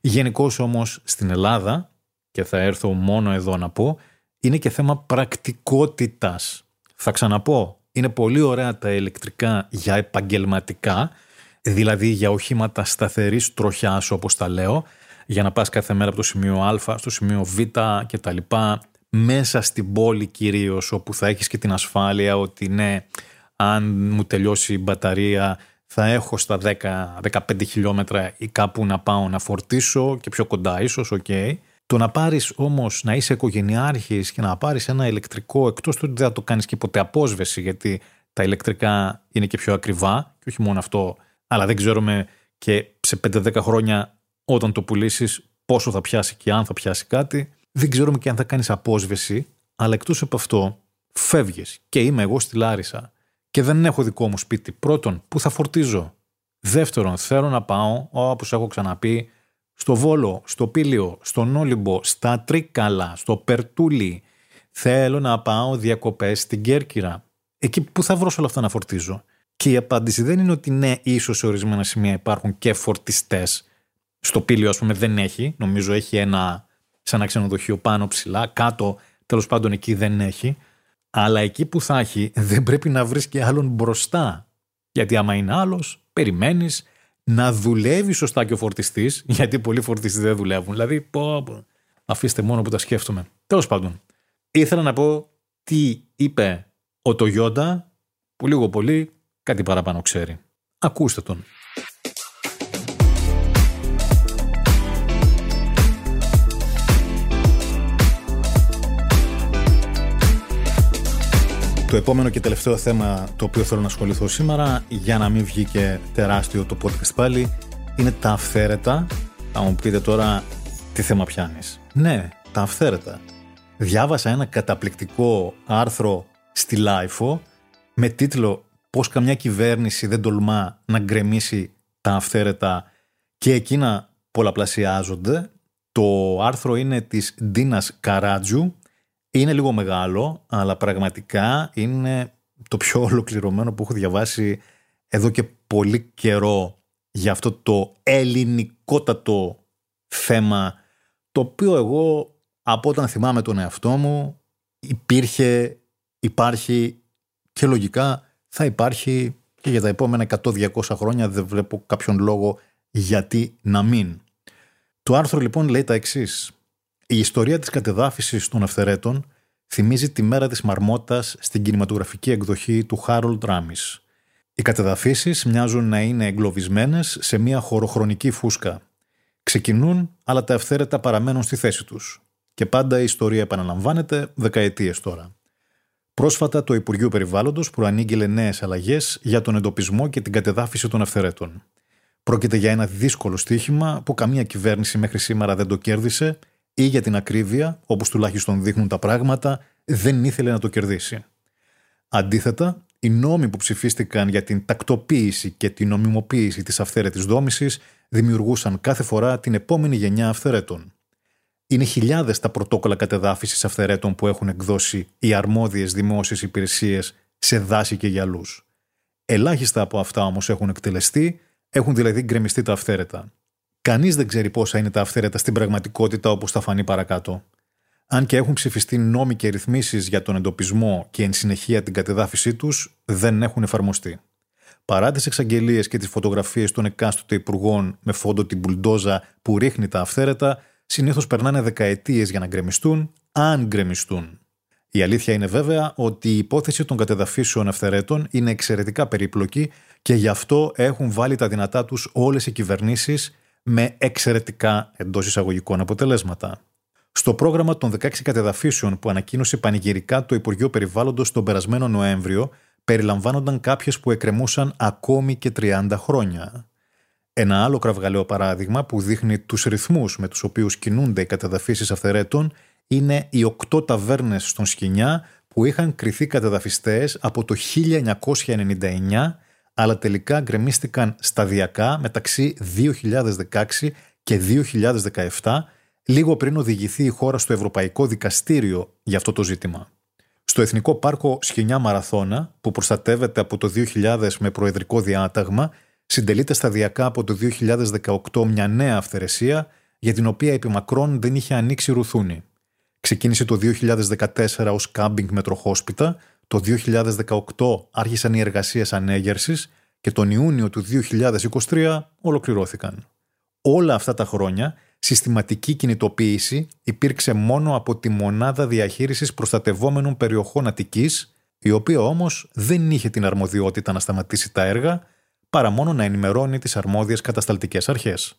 Γενικώς όμως στην Ελλάδα, και θα έρθω μόνο εδώ να πω, είναι και θέμα πρακτικότητας. Θα ξαναπώ, είναι πολύ ωραία τα ηλεκτρικά για επαγγελματικά, δηλαδή για οχήματα σταθερής τροχιάς όπως τα λέω, για να πας κάθε μέρα από το σημείο Α στο σημείο Β και τα λοιπά, μέσα στην πόλη κυρίως όπου θα έχεις και την ασφάλεια ότι ναι, αν μου τελειώσει η μπαταρία θα έχω στα 10-15 χιλιόμετρα ή κάπου να πάω να φορτίσω και πιο κοντά ίσως, OK. Okay. Το να πάρεις όμως να είσαι οικογενειάρχης και να πάρεις ένα ηλεκτρικό εκτός του ότι δεν θα το κάνεις και ποτέ απόσβεση γιατί τα ηλεκτρικά είναι και πιο ακριβά και όχι μόνο αυτό αλλά δεν ξέρουμε και σε 5-10 χρόνια όταν το πουλήσεις πόσο θα πιάσει και αν θα πιάσει κάτι δεν ξέρουμε και αν θα κάνεις απόσβεση αλλά εκτός από αυτό φεύγεις και είμαι εγώ στη Λάρισα και δεν έχω δικό μου σπίτι. Πρώτον, πού θα φορτίζω. Δεύτερον, θέλω να πάω, όπως έχω ξαναπεί, στο Βόλο, στο Πήλιο, στον Όλυμπο, στα Τρίκαλα, στο Περτούλι. Θέλω να πάω διακοπές στην Κέρκυρα. Εκεί που θα βρω όλα αυτά να φορτίζω. Και η απάντηση δεν είναι ότι ναι, ίσως σε ορισμένα σημεία υπάρχουν και φορτιστές. Στο πύλιο, ας πούμε, δεν έχει. Νομίζω έχει ένα σαν ένα ξενοδοχείο πάνω ψηλά. Κάτω, τέλος πάντων, εκεί δεν έχει. Αλλά εκεί που θα έχει, δεν πρέπει να βρεις και άλλον μπροστά. Γιατί άμα είναι άλλος, περιμένεις να δουλεύει σωστά και ο φορτιστής, γιατί πολλοί φορτιστές δεν δουλεύουν. Δηλαδή, πω, πω, αφήστε μόνο που τα σκέφτομαι. Τέλος πάντων, ήθελα να πω τι είπε ο Τογιόντα, που λίγο πολύ κάτι παραπάνω ξέρει. Ακούστε τον. Το επόμενο και τελευταίο θέμα το οποίο θέλω να ασχοληθώ σήμερα, για να μην βγει και τεράστιο το podcast πάλι, είναι τα αυθαίρετα. Θα μου πείτε τώρα τι θέμα πιάνεις; Ναι, τα αυθαίρετα. Διάβασα ένα καταπληκτικό άρθρο στη LiFO με τίτλο «Πώς καμιά κυβέρνηση δεν τολμά να γκρεμίσει τα αυθαίρετα και εκείνα πολλαπλασιάζονται». Το άρθρο είναι της Ντίνας Καράτζιου είναι λίγο μεγάλο, αλλά πραγματικά είναι το πιο ολοκληρωμένο που έχω διαβάσει εδώ και πολύ καιρό για αυτό το ελληνικότατο θέμα το οποίο εγώ από όταν θυμάμαι τον εαυτό μου υπήρχε, υπάρχει και λογικά θα υπάρχει και για τα επόμενα 100-200 χρόνια δεν βλέπω κάποιον λόγο γιατί να μην. Το άρθρο λοιπόν λέει τα εξής. Η ιστορία της κατεδάφισης των αυθαιρέτων θυμίζει τη μέρα της μαρμότας στην κινηματογραφική εκδοχή του Χάρολτ Ράμις. Οι κατεδαφίσεις μοιάζουν να είναι εγκλωβισμένες σε μια χωροχρονική φούσκα. Ξεκινούν, αλλά τα ευθέρετα παραμένουν στη θέση τους. Και πάντα η ιστορία επαναλαμβάνεται δεκαετίες τώρα. Πρόσφατα το Υπουργείο Περιβάλλοντος προανήγγειλε νέες αλλαγές για τον εντοπισμό και την κατεδάφιση των ευθερέτων. Πρόκειται για ένα δύσκολο στίχημα που καμία κυβέρνηση μέχρι σήμερα δεν το κέρδισε ή για την ακρίβεια, όπως τουλάχιστον δείχνουν τα πράγματα, δεν ήθελε να το κερδίσει. Αντίθετα, οι νόμοι που ψηφίστηκαν για την τακτοποίηση και την νομιμοποίηση της αυθαίρετης δόμησης δημιουργούσαν κάθε φορά την επόμενη γενιά αυθαιρέτων. Είναι χιλιάδες τα πρωτόκολλα κατεδάφισης αυθαιρέτων που έχουν εκδώσει οι αρμόδιες δημόσιες υπηρεσίες σε δάση και γυαλούς. Ελάχιστα από αυτά όμως έχουν εκτελεστεί, έχουν δηλαδή γκρεμιστεί τα αυθαίρετα. Κανείς δεν ξέρει πόσα είναι τα αυθαίρετα στην πραγματικότητα όπως θα φανεί παρακάτω. Αν και έχουν ψηφιστεί νόμοι και ρυθμίσεις για τον εντοπισμό και εν συνεχεία την κατεδάφιση τους, δεν έχουν εφαρμοστεί. Παρά τις εξαγγελίες και τις φωτογραφίες των εκάστοτε υπουργών με φόντο την μπουλντόζα που ρίχνει τα αυθαίρετα, συνήθως περνάνε δεκαετίες για να γκρεμιστούν, αν γκρεμιστούν. Η αλήθεια είναι βέβαια ότι η υπόθεση των κατεδαφίσεων αυθαιρέτων είναι εξαιρετικά περίπλοκη και γι' αυτό έχουν βάλει τα δυνατά τους όλες οι κυβερνήσεις με εξαιρετικά εντός εισαγωγικών αποτελέσματα. Στο πρόγραμμα των 16 κατεδαφίσεων που ανακοίνωσε πανηγυρικά το Υπουργείο Περιβάλλοντος τον περασμένο Νοέμβριο, περιλαμβάνονταν κάποιες που εκκρεμούσαν ακόμη και 30 χρόνια. Ένα άλλο κραυγαλαίο παράδειγμα που δείχνει τους ρυθμούς με τους οποίους κινούνται οι κατεδαφίσεις αυθαιρέτων είναι οι οκτώ ταβέρνες στον Σκινιά που είχαν κρυθεί κατεδαφιστές από το 1999 αλλά τελικά γκρεμίστηκαν σταδιακά μεταξύ 2016 και 2017, λίγο πριν οδηγηθεί η χώρα στο Ευρωπαϊκό Δικαστήριο για αυτό το ζήτημα. Στο Εθνικό Πάρκο Σχοινιά Μαραθώνα, που προστατεύεται από το 2000 με προεδρικό διάταγμα, συντελείται σταδιακά από το 2018 μια νέα αυθαιρεσία για την οποία επί μακρόν δεν είχε ανοίξει ρουθούνη. Ξεκίνησε το 2014 ως κάμπινγκ με τροχόσπιτα το 2018 άρχισαν οι εργασίες ανέγερσης και τον Ιούνιο του 2023 ολοκληρώθηκαν. Όλα αυτά τα χρόνια συστηματική κινητοποίηση υπήρξε μόνο από τη Μονάδα Διαχείρισης Προστατευόμενων Περιοχών Αττικής, η οποία όμως δεν είχε την αρμοδιότητα να σταματήσει τα έργα, παρά μόνο να ενημερώνει τις αρμόδιες κατασταλτικές αρχές.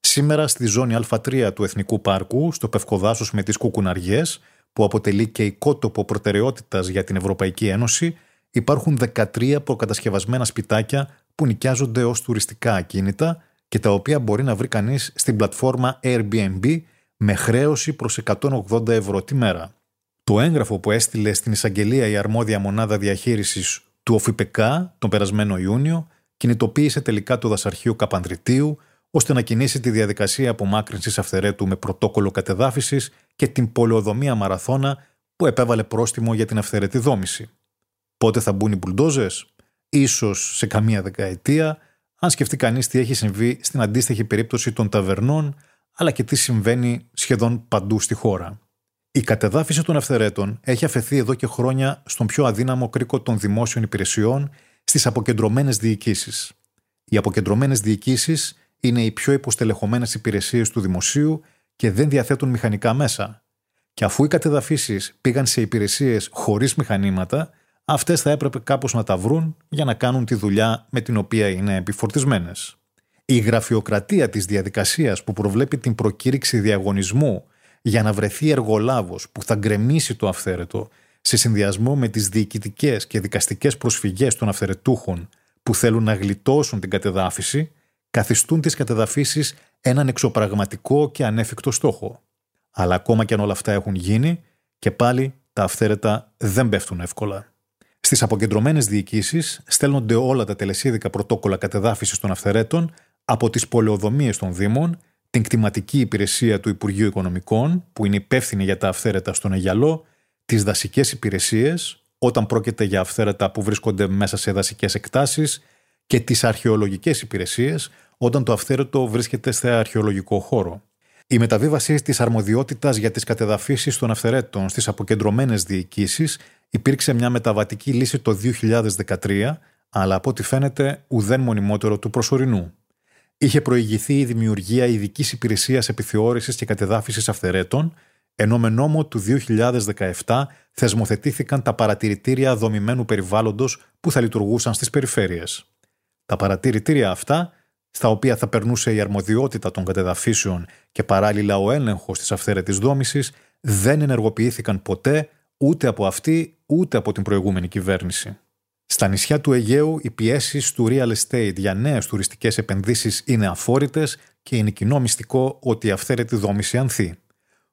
Σήμερα στη ζώνη Α3 του Εθνικού Πάρκου, στο Πευκοδάσος με τις Κουκουναριές, που αποτελεί και οικότοπο προτεραιότητας για την Ευρωπαϊκή Ένωση, υπάρχουν 13 προκατασκευασμένα σπιτάκια που νοικιάζονται ως τουριστικά ακίνητα και τα οποία μπορεί να βρει κανείς στην πλατφόρμα Airbnb με χρέωση προς 180 ευρώ τη μέρα. Το έγγραφο που έστειλε στην εισαγγελία η αρμόδια μονάδα διαχείρισης του ΟΦΙΠΕΚΑ τον περασμένο Ιούνιο κινητοποίησε τελικά το δασαρχείο Καπανδριτίου ώστε να κινήσει τη διαδικασία απομάκρυνσης αυθερέτου με πρωτόκολλο κατεδάφισης και την πολεοδομία μαραθώνα που επέβαλε πρόστιμο για την αυθαιρετή δόμηση. Πότε θα μπουν οι μπουλντόζες, ίσως σε καμία δεκαετία, αν σκεφτεί κανείς τι έχει συμβεί στην αντίστοιχη περίπτωση των ταβερνών, αλλά και τι συμβαίνει σχεδόν παντού στη χώρα. Η κατεδάφιση των αυθαιρέτων έχει αφαιθεί εδώ και χρόνια στον πιο αδύναμο κρίκο των δημόσιων υπηρεσιών στις αποκεντρωμένες διοικήσεις. Οι αποκεντρωμένες διοικήσεις είναι οι πιο υποστελεχωμένες υπηρεσίες του δημοσίου και δεν διαθέτουν μηχανικά μέσα. Και αφού οι κατεδαφίσεις πήγαν σε υπηρεσίες χωρίς μηχανήματα, αυτές θα έπρεπε κάπως να τα βρουν για να κάνουν τη δουλειά με την οποία είναι επιφορτισμένες. Η γραφειοκρατία της διαδικασίας που προβλέπει την προκήρυξη διαγωνισμού για να βρεθεί εργολάβος που θα γκρεμίσει το αυθαίρετο σε συνδυασμό με τις διοικητικές και δικαστικές προσφυγές των αυθαιρετούχων που θέλουν να γλιτώσουν την κατεδάφιση, καθιστούν τις κατεδαφίσεις έναν εξωπραγματικό και ανέφικτο στόχο. Αλλά ακόμα και αν όλα αυτά έχουν γίνει, και πάλι τα αυθαίρετα δεν πέφτουν εύκολα. Στις αποκεντρωμένες διοικήσεις στέλνονται όλα τα τελεσίδικα πρωτόκολλα κατεδάφισης των αυθαιρέτων από τις πολεοδομίες των Δήμων, την κτηματική υπηρεσία του Υπουργείου Οικονομικών, που είναι υπεύθυνη για τα αυθαίρετα στον Αιγιαλό, τις δασικές υπηρεσίες, όταν πρόκειται για αυθαίρετα που βρίσκονται μέσα σε δασικές εκτάσεις, και τις αρχαιολογικές υπηρεσίες, όταν το αυθαίρετο βρίσκεται σε αρχαιολογικό χώρο. Η μεταβίβαση της αρμοδιότητας για τις κατεδαφίσεις των αυθαιρέτων στις αποκεντρωμένες διοικήσεις υπήρξε μια μεταβατική λύση το 2013, αλλά από ό,τι φαίνεται ουδέν μονιμότερο του προσωρινού. Είχε προηγηθεί η δημιουργία ειδικής υπηρεσίας επιθεώρησης και κατεδάφισης αυθαιρέτων, ενώ με νόμο του 2017 θεσμοθετήθηκαν τα παρατηρητήρια δομημένου περιβάλλοντος που θα λειτουργούσαν στις περιφέρειες. Τα παρατηρητήρια αυτά στα οποία θα περνούσε η αρμοδιότητα των κατεδαφίσεων και παράλληλα ο έλεγχος της αυθαίρετης δόμησης, δεν ενεργοποιήθηκαν ποτέ ούτε από αυτή ούτε από την προηγούμενη κυβέρνηση. Στα νησιά του Αιγαίου, οι πιέσεις του real estate για νέες τουριστικές επενδύσεις είναι αφόρητες και είναι κοινό μυστικό ότι η αυθαίρετη δόμηση ανθεί.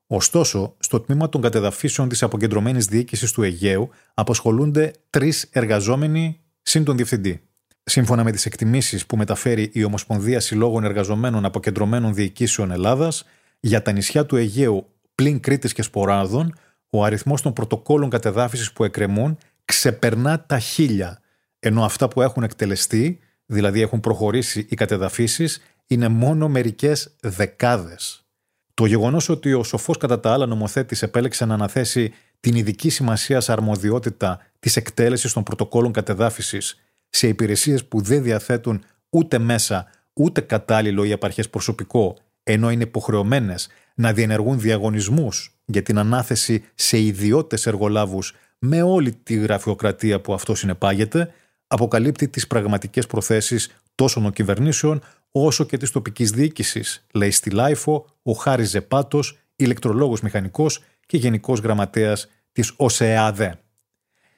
Ωστόσο, στο τμήμα των κατεδαφίσεων της αποκεντρωμένης διοίκησης του Αιγαίου απασχολούνται τρεις εργαζόμενοι συν τον διευθυντή. Σύμφωνα με τις εκτιμήσεις που μεταφέρει η Ομοσπονδία Συλλόγων Εργαζομένων Αποκεντρωμένων Διοικήσεων Ελλάδας, για τα νησιά του Αιγαίου πλην Κρήτης και Σποράδων, ο αριθμός των πρωτοκόλων κατεδάφισης που εκκρεμούν ξεπερνά τα χίλια, ενώ αυτά που έχουν εκτελεστεί, δηλαδή έχουν προχωρήσει οι κατεδαφίσεις, είναι μόνο μερικές δεκάδες. Το γεγονός ότι ο σοφός κατά τα άλλα νομοθέτης επέλεξε να αναθέσει την ειδική σημασία αρμοδιότητα της εκτέλεσης των πρωτοκόλων κατεδάφισης σε υπηρεσίες που δεν διαθέτουν ούτε μέσα ούτε κατάλληλο ή επαρκές προσωπικό, ενώ είναι υποχρεωμένες να διενεργούν διαγωνισμούς για την ανάθεση σε ιδιώτες εργολάβους με όλη τη γραφειοκρατία που αυτό συνεπάγεται, αποκαλύπτει τις πραγματικές προθέσεις τόσο των κυβερνήσεων όσο και της τοπικής διοίκησης, λέει στη LiFO ο Χάρης Ζεπάτος, ηλεκτρολόγος μηχανικός και γενικός γραμματέας της ΟΣΕΑΔΕ.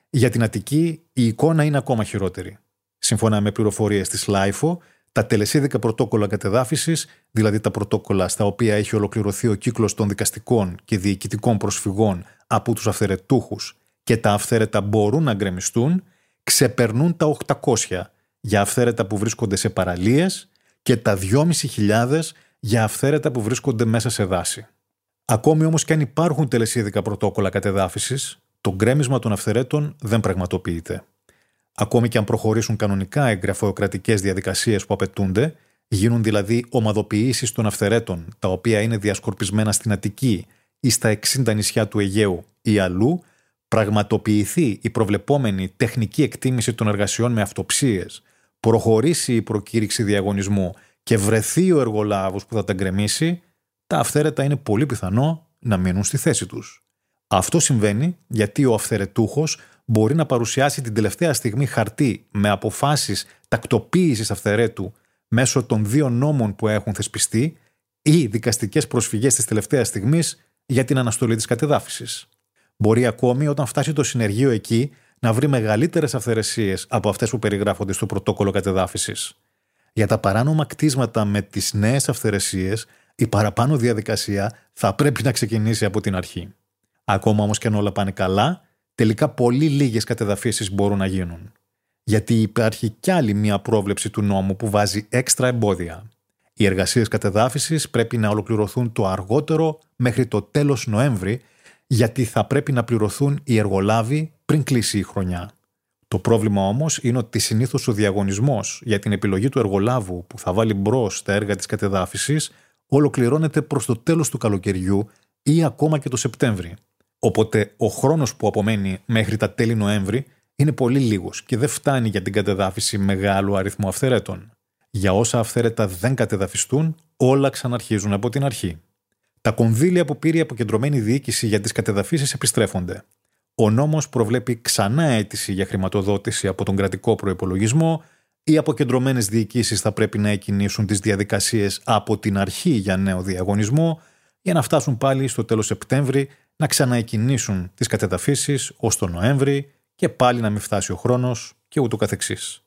Για την Αττική η εικόνα είναι ακόμα χειρότερη. Σύμφωνα με πληροφορίες της ΛΑΙΦΟ, τα τελεσίδικα πρωτόκολλα κατεδάφισης, δηλαδή τα πρωτόκολλα στα οποία έχει ολοκληρωθεί ο κύκλος των δικαστικών και διοικητικών προσφυγών από τους αυθαιρετούχους και τα αυθαίρετα μπορούν να γκρεμιστούν, ξεπερνούν τα 800 για αυθαίρετα που βρίσκονται σε παραλίες και τα 2.500 για αυθαίρετα που βρίσκονται μέσα σε δάση. Ακόμη όμως και αν υπάρχουν τελεσίδικα πρωτόκολλα κατεδάφισης, το γκρέμισμα των αυθαιρέτων δεν πραγματοποιείται. Ακόμη και αν προχωρήσουν κανονικά οι γραφειοκρατικέ διαδικασίες που απαιτούνται, γίνουν δηλαδή ομαδοποιήσεις των αυθαιρέτων, τα οποία είναι διασκορπισμένα στην Αττική ή στα 60 νησιά του Αιγαίου ή αλλού, πραγματοποιηθεί η προβλεπόμενη τεχνική εκτίμηση των εργασιών με αυτοψίες, προχωρήσει η προκήρυξη διαγωνισμού και βρεθεί ο εργολάβος που θα τα γκρεμίσει, τα αυθαίρετα είναι πολύ πιθανό να μείνουν στη θέση τους. Αυτό συμβαίνει γιατί ο αυθαιρετούχος μπορεί να παρουσιάσει την τελευταία στιγμή χαρτί με αποφάσεις τακτοποίησης αυθαιρέτου μέσω των δύο νόμων που έχουν θεσπιστεί ή δικαστικές προσφυγές της τελευταίας στιγμής για την αναστολή της κατεδάφισης. Μπορεί ακόμη όταν φτάσει το συνεργείο εκεί να βρει μεγαλύτερες αυθαιρεσίες από αυτές που περιγράφονται στο πρωτόκολλο κατεδάφισης. Για τα παράνομα κτίσματα με τις νέες αυθαιρεσίες, η παραπάνω διαδικασία θα πρέπει να ξεκινήσει από την αρχή. Ακόμα όμως και αν όλα πάνε καλά, τελικά πολύ λίγες κατεδαφίσεις μπορούν να γίνουν. Γιατί υπάρχει κι άλλη μία πρόβλεψη του νόμου που βάζει έξτρα εμπόδια. Οι εργασίες κατεδάφισης πρέπει να ολοκληρωθούν το αργότερο μέχρι το τέλος Νοέμβρη, γιατί θα πρέπει να πληρωθούν οι εργολάβοι πριν κλείσει η χρονιά. Το πρόβλημα όμως είναι ότι συνήθως ο διαγωνισμός για την επιλογή του εργολάβου που θα βάλει μπρος τα έργα της κατεδάφισης ολοκληρώνεται προς το τέλος του καλοκαιριού ή ακόμα και το Σεπτέμβρη. Οπότε ο χρόνος που απομένει μέχρι τα τέλη Νοέμβρη είναι πολύ λίγος και δεν φτάνει για την κατεδάφιση μεγάλου αριθμού αυθαιρέτων. Για όσα αυθαίρετα δεν κατεδαφιστούν, όλα ξαναρχίζουν από την αρχή. Τα κονδύλια που πήρε η αποκεντρωμένη διοίκηση για τις κατεδαφίσεις επιστρέφονται. Ο νόμος προβλέπει ξανά αίτηση για χρηματοδότηση από τον κρατικό προπολογισμό. Οι αποκεντρωμένες διοικήσεις θα πρέπει να εκκινήσουν τις διαδικασίες από την αρχή για νέο διαγωνισμό, για να φτάσουν πάλι στο τέλος Σεπτέμβρη να ξαναεκκινήσουν τις κατεδαφίσεις ως τον Νοέμβρη και πάλι να μην φτάσει ο χρόνος και ούτω καθεξής.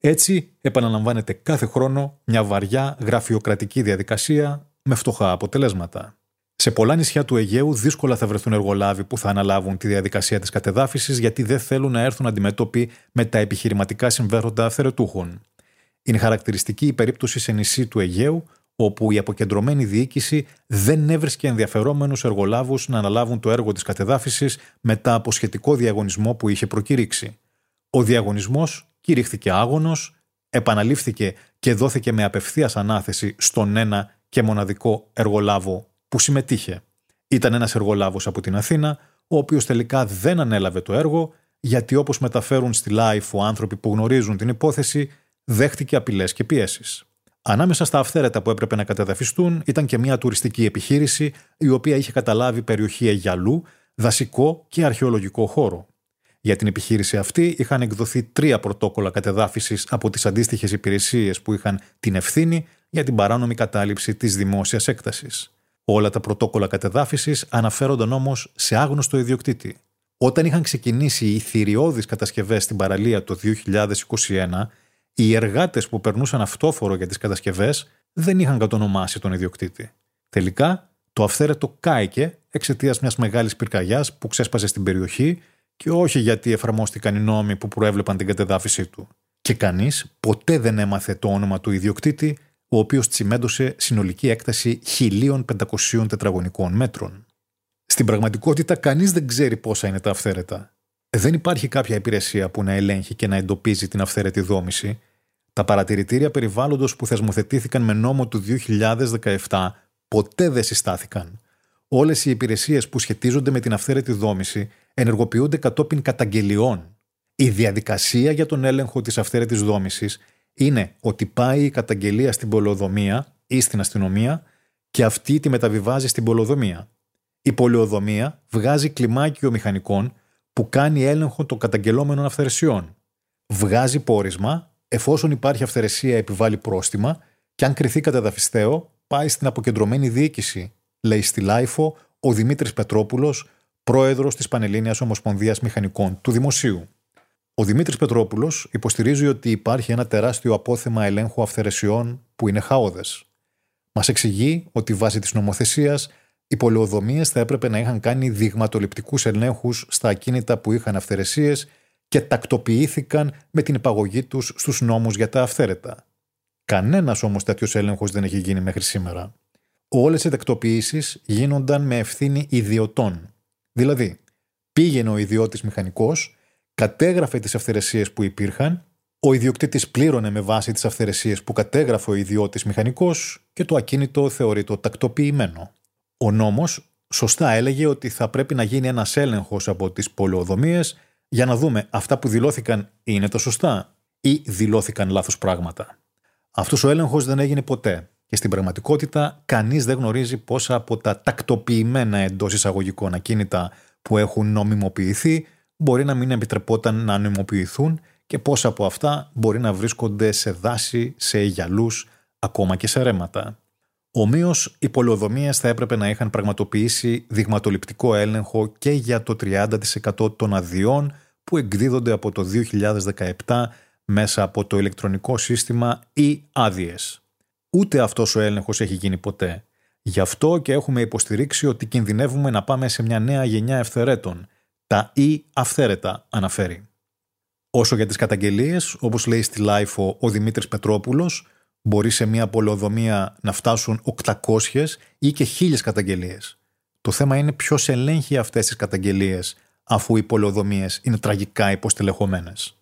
Έτσι, επαναλαμβάνεται κάθε χρόνο μια βαριά γραφειοκρατική διαδικασία με φτωχά αποτελέσματα. Σε πολλά νησιά του Αιγαίου δύσκολα θα βρεθούν εργολάβοι που θα αναλάβουν τη διαδικασία της κατεδάφισης γιατί δεν θέλουν να έρθουν αντιμέτωποι με τα επιχειρηματικά συμφέροντα αυθαιρετούχων. Είναι χαρακτηριστική η περίπτωση σε νησί του Αιγαίου, όπου η αποκεντρωμένη διοίκηση δεν έβρισκε ενδιαφερόμενους εργολάβους να αναλάβουν το έργο της κατεδάφισης μετά από σχετικό διαγωνισμό που είχε προκηρύξει. Ο διαγωνισμός κηρύχθηκε άγωνος, επαναλήφθηκε και δόθηκε με απευθείας ανάθεση στον ένα και μοναδικό εργολάβο που συμμετείχε. Ήταν ένας εργολάβος από την Αθήνα, ο οποίος τελικά δεν ανέλαβε το έργο, γιατί όπως μεταφέρουν στη Life άνθρωποι που γνωρίζουν την υπόθεση, δέχτηκε απειλές και πιέσεις. Ανάμεσα στα αυθαίρετα που έπρεπε να κατεδαφιστούν ήταν και μια τουριστική επιχείρηση, η οποία είχε καταλάβει περιοχή Αιγιαλού, δασικό και αρχαιολογικό χώρο. Για την επιχείρηση αυτή είχαν εκδοθεί τρία πρωτόκολλα κατεδάφισης από τις αντίστοιχες υπηρεσίες που είχαν την ευθύνη για την παράνομη κατάληψη της δημόσιας έκτασης. Όλα τα πρωτόκολλα κατεδάφισης αναφέρονταν όμως σε άγνωστο ιδιοκτήτη. Όταν είχαν ξεκινήσει οι θηριώδεις κατασκευές στην παραλία το 2021, οι εργάτες που περνούσαν αυτόφορο για τις κατασκευές δεν είχαν κατονομάσει τον ιδιοκτήτη. Τελικά, το αυθαίρετο κάηκε εξαιτίας μιας μεγάλης πυρκαγιάς που ξέσπασε στην περιοχή και όχι γιατί εφαρμόστηκαν οι νόμοι που προέβλεπαν την κατεδάφιση του. Και κανείς ποτέ δεν έμαθε το όνομα του ιδιοκτήτη, ο οποίος τσιμέντωσε συνολική έκταση 1500 τετραγωνικών μέτρων. Στην πραγματικότητα, κανείς δεν ξέρει πόσα είναι τα αυθαίρετα. Δεν υπάρχει κάποια υπηρεσία που να ελέγχει και να εντοπίζει την αυθαίρετη δόμηση. Τα παρατηρητήρια περιβάλλοντος που θεσμοθετήθηκαν με νόμο του 2017 ποτέ δεν συστάθηκαν. Όλες οι υπηρεσίες που σχετίζονται με την αυθαίρετη δόμηση ενεργοποιούνται κατόπιν καταγγελιών. Η διαδικασία για τον έλεγχο της αυθαίρετης δόμησης είναι ότι πάει η καταγγελία στην πολεοδομία ή στην αστυνομία και αυτή τη μεταβιβάζει στην πολεοδομία. Η πολεοδομία βγάζει κλιμάκιο μηχανικών που κάνει έλεγχο των καταγγελόμενων αυθαιρεσιών. Βγάζει πόρισμα, εφόσον υπάρχει αυθαιρεσία επιβάλλει πρόστιμα και αν κρυθεί καταδαφιστέο πάει στην αποκεντρωμένη διοίκηση, λέει στη LiFO ο Δημήτρης Πετρόπουλος, πρόεδρος της Πανελλήνιας Ομοσπονδίας Μηχανικών του Δημοσίου. Ο Δημήτρης Πετρόπουλος υποστηρίζει ότι υπάρχει ένα τεράστιο απόθεμα ελέγχου αυθαιρεσιών που είναι χαόδες. Μας εξηγεί ότι βάσει της νομοθεσίας οι πολεοδομίες θα έπρεπε να είχαν κάνει δειγματοληπτικούς ελέγχους στα ακίνητα που είχαν αυθαιρεσίες και τακτοποιήθηκαν με την υπαγωγή τους στους νόμους για τα αυθαίρετα. Κανένας όμως τέτοιος έλεγχος δεν έχει γίνει μέχρι σήμερα. Όλες οι τακτοποιήσεις γίνονταν με ευθύνη ιδιωτών. Δηλαδή, πήγαινε ο ιδιώτης μηχανικός, κατέγραφε τις αυθαιρεσίες που υπήρχαν, ο ιδιοκτήτης πλήρωνε με βάση τις αυθαιρεσίες που κατέγραφε ο ιδιώτης μηχανικός και το ακίνητο θεωρείται τακτοποιημένο. Ο νόμος σωστά έλεγε ότι θα πρέπει να γίνει ένας έλεγχος από τις πολεοδομίες για να δούμε αυτά που δηλώθηκαν είναι τα σωστά ή δηλώθηκαν λάθος πράγματα. Αυτός ο έλεγχος δεν έγινε ποτέ και στην πραγματικότητα κανείς δεν γνωρίζει πόσα από τα τακτοποιημένα εντός εισαγωγικών ακίνητα που έχουν νομιμοποιηθεί μπορεί να μην επιτρεπόταν να νομιμοποιηθούν και πόσα από αυτά μπορεί να βρίσκονται σε δάση, σε γυαλούς, ακόμα και σε ρέματα. Ομοίως, οι πολεοδομίε θα έπρεπε να είχαν πραγματοποιήσει δειγματοληπτικό έλεγχο και για το 30% των αδειών που εκδίδονται από το 2017 μέσα από το ηλεκτρονικό σύστημα ή άδειες. Ούτε αυτός ο έλεγχος έχει γίνει ποτέ. Γι' αυτό και έχουμε υποστηρίξει ότι κινδυνεύουμε να πάμε σε μια νέα γενιά αυθαιρέτων. Τα ή αυθαίρετα αναφέρει. Όσο για τις καταγγελίες, όπως λέει στη LiFO ο Δημήτρης Πετρόπουλος, μπορεί σε μια πολεοδομία να φτάσουν 800 ή και 1000 καταγγελίες. Το θέμα είναι ποιος ελέγχει αυτές τις καταγγελίες, αφού οι πολεοδομίες είναι τραγικά υποστελεχωμένες.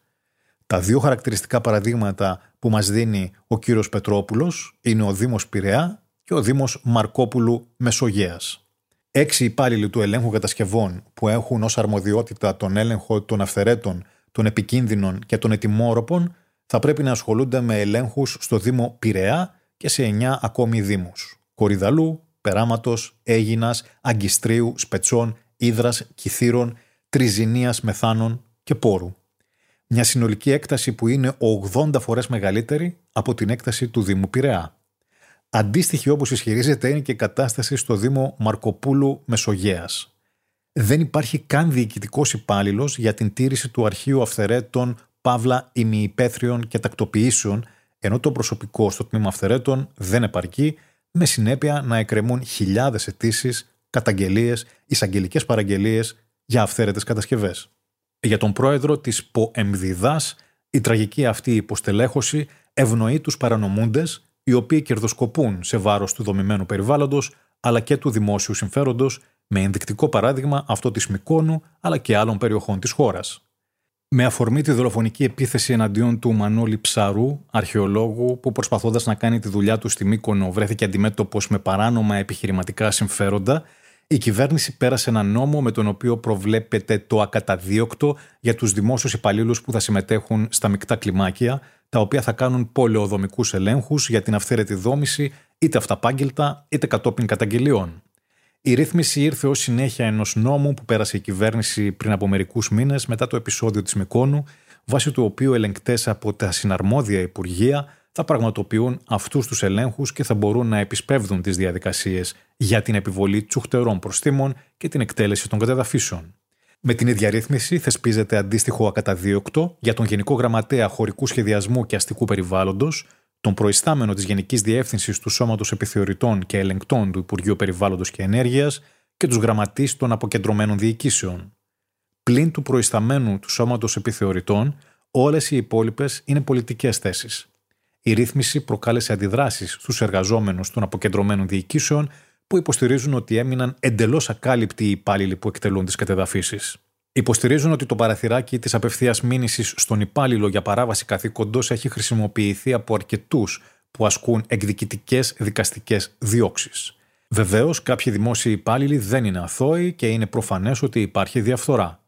Τα δύο χαρακτηριστικά παραδείγματα που μας δίνει ο κύριος Πετρόπουλος είναι ο Δήμος Πειραιά και ο Δήμος Μαρκόπουλου Μεσογέας. Έξι υπάλληλοι του ελέγχου κατασκευών που έχουν ως αρμοδιότητα τον έλεγχο των αυθερέτων, των επικίνδυνων και των ετοιμόρροπων θα πρέπει να ασχολούνται με ελέγχους στο Δήμο Πειραιά και σε εννιά ακόμη δήμους. Κορυδαλού, Περάματος, Έγινας, Αγκιστρίου, Σπετσών, Ήδρας, Κιθύρων, Τριζηνίας, Μεθάνων και Πόρου. Μια συνολική έκταση που είναι 80 φορές μεγαλύτερη από την έκταση του Δήμου Πειραιά. Αντίστοιχη όπως ισχυρίζεται είναι και η κατάσταση στο Δήμο Μαρκοπούλου Μεσογέας. Δεν υπάρχει καν διοικητικός υπάλληλος για την τήρηση του αρχείου αυθερέτων, παύλα ημιυπαίθριων και τακτοποιήσεων, ενώ το προσωπικό στο τμήμα αυθερέτων δεν επαρκεί, με συνέπεια να εκκρεμούν χιλιάδες αιτήσεις, καταγγελίες, εισαγγελικές παραγγελίες για αυθαίρετες κατασκευές. Για τον πρόεδρο της ΠΟΕΜΔΙΔΑ, η τραγική αυτή υποστελέχωση ευνοεί τους παρανομούντες οι οποίοι κερδοσκοπούν σε βάρος του δομημένου περιβάλλοντος αλλά και του δημόσιου συμφέροντος, με ενδεικτικό παράδειγμα αυτό της Μικόνου αλλά και άλλων περιοχών της χώρας. Με αφορμή τη δολοφονική επίθεση εναντίον του Μανώλη Ψαρού, αρχαιολόγου, που προσπαθώντας να κάνει τη δουλειά του στη Μύκονο βρέθηκε αντιμέτωπος με παράνομα επιχειρηματικά συμφέροντα, η κυβέρνηση πέρασε ένα νόμο με τον οποίο προβλέπεται το ακαταδίωκτο για τους δημόσιους υπαλλήλους που θα συμμετέχουν στα μεικτά κλιμάκια, τα οποία θα κάνουν πολεοδομικούς ελέγχους για την αυθαίρετη δόμηση, είτε αυταπάγγελτα είτε κατόπιν καταγγελιών. Η ρύθμιση ήρθε ως συνέχεια ενός νόμου που πέρασε η κυβέρνηση πριν από μερικούς μήνες μετά το επεισόδιο της Μικόνου, βάσει του οποίου ελεγκτές από τα συναρμόδια υπουργεία θα πραγματοποιούν αυτούς τους ελέγχους και θα μπορούν να επισπεύδουν τις διαδικασίες για την επιβολή τσουχτερών προστήμων και την εκτέλεση των κατεδαφίσεων. Με την ίδια ρύθμιση θεσπίζεται αντίστοιχο ακαταδίωκτο για τον Γενικό Γραμματέα Χωρικού Σχεδιασμού και Αστικού Περιβάλλοντος, τον προϊστάμενο της Γενικής Διεύθυνσης του Σώματος Επιθεωρητών και Ελεγκτών του Υπουργείου Περιβάλλοντος και Ενέργειας και τους γραμματείς των αποκεντρωμένων διοικήσεων. Πλην του προϊσταμένου του Σώματος Επιθεωρητών, όλες οι υπόλοιπες είναι πολιτικές θέσεις. Η ρύθμιση προκάλεσε αντιδράσεις στους εργαζόμενους των αποκεντρωμένων διοικήσεων που υποστηρίζουν ότι έμειναν εντελώς ακάλυπτοι οι υπάλληλοι που εκτελούν τις κατεδαφίσεις. Υποστηρίζουν ότι το παραθυράκι της απευθείας μήνυσης στον υπάλληλο για παράβαση καθήκοντος έχει χρησιμοποιηθεί από αρκετούς που ασκούν εκδικητικές δικαστικές διώξεις. Βεβαίως, κάποιοι δημόσιοι υπάλληλοι δεν είναι αθώοι και είναι προφανές ότι υπάρχει διαφθορά.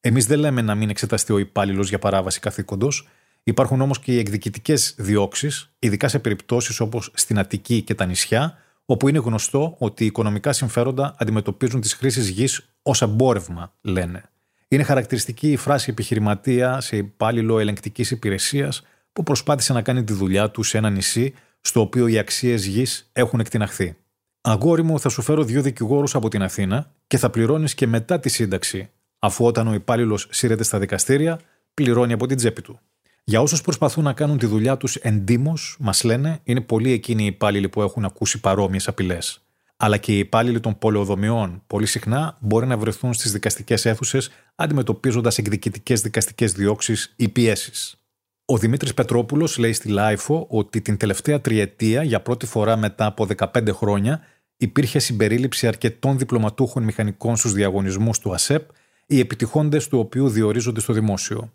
Εμείς δεν λέμε να μην εξεταστεί ο υπάλληλος για παράβαση καθήκοντος, υπάρχουν όμως και οι εκδικητικές διώξεις, ειδικά σε περιπτώσεις όπως στην Αττική και τα νησιά, όπου είναι γνωστό ότι οι οικονομικά συμφέροντα αντιμετωπίζουν τις χρήσεις γης ως εμπόρευμα, λένε. Είναι χαρακτηριστική η φράση επιχειρηματία σε υπάλληλο ελεγκτικής υπηρεσίας που προσπάθησε να κάνει τη δουλειά του σε ένα νησί στο οποίο οι αξίες γης έχουν εκτιναχθεί. Αγόρι μου, θα σου φέρω δύο δικηγόρους από την Αθήνα και θα πληρώνεις και μετά τη σύνταξη, αφού όταν ο υπάλληλος σύρεται στα δικαστήρια, πληρώνει από την τσέπη του. Για όσους προσπαθούν να κάνουν τη δουλειά τους εντύμως, μας λένε, είναι πολλοί εκείνοι οι υπάλληλοι που έχουν ακούσει παρόμοιες απειλές αλλά και οι υπάλληλοι των πολεοδομιών πολύ συχνά μπορεί να βρεθούν στις δικαστικές αίθουσες αντιμετωπίζοντας εκδικητικές δικαστικές διώξεις ή πιέσεις. Ο Δημήτρης Πετρόπουλος λέει στη LiFO ότι την τελευταία τριετία, για πρώτη φορά μετά από 15 χρόνια, υπήρχε συμπερίληψη αρκετών διπλωματούχων μηχανικών στους διαγωνισμούς του ΑΣΕΠ, οι επιτυχόντες του οποίου διορίζονται στο δημόσιο.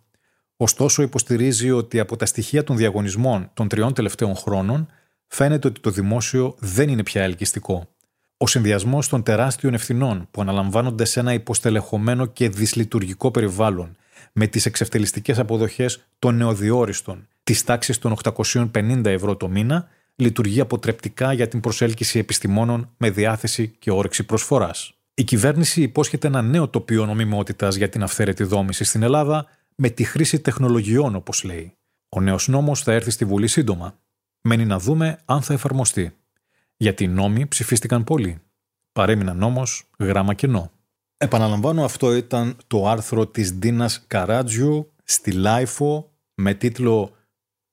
Ωστόσο, υποστηρίζει ότι από τα στοιχεία των διαγωνισμών των τριών τελευταίων χρόνων φαίνεται ότι το δημόσιο δεν είναι πια ελκυστικό. Ο συνδυασμός των τεράστιων ευθυνών που αναλαμβάνονται σε ένα υποστελεχωμένο και δυσλειτουργικό περιβάλλον, με τις εξευτελιστικές αποδοχές των νεοδιόριστων της τάξης των 850 ευρώ το μήνα, λειτουργεί αποτρεπτικά για την προσέλκυση επιστημόνων με διάθεση και όρεξη προσφοράς. Η κυβέρνηση υπόσχεται ένα νέο τοπίο νομιμότητας για την αυθαίρετη δόμηση στην Ελλάδα με τη χρήση τεχνολογιών, όπως λέει. Ο νέος νόμος θα έρθει στη Βουλή σύντομα. Μένει να δούμε αν θα εφαρμοστεί γιατί οι νόμοι ψηφίστηκαν πολύ. Παρέμειναν όμω γράμμα κενό. Επαναλαμβάνω, αυτό ήταν το άρθρο της Ντίνας Καράτζιου στη LiFO με τίτλο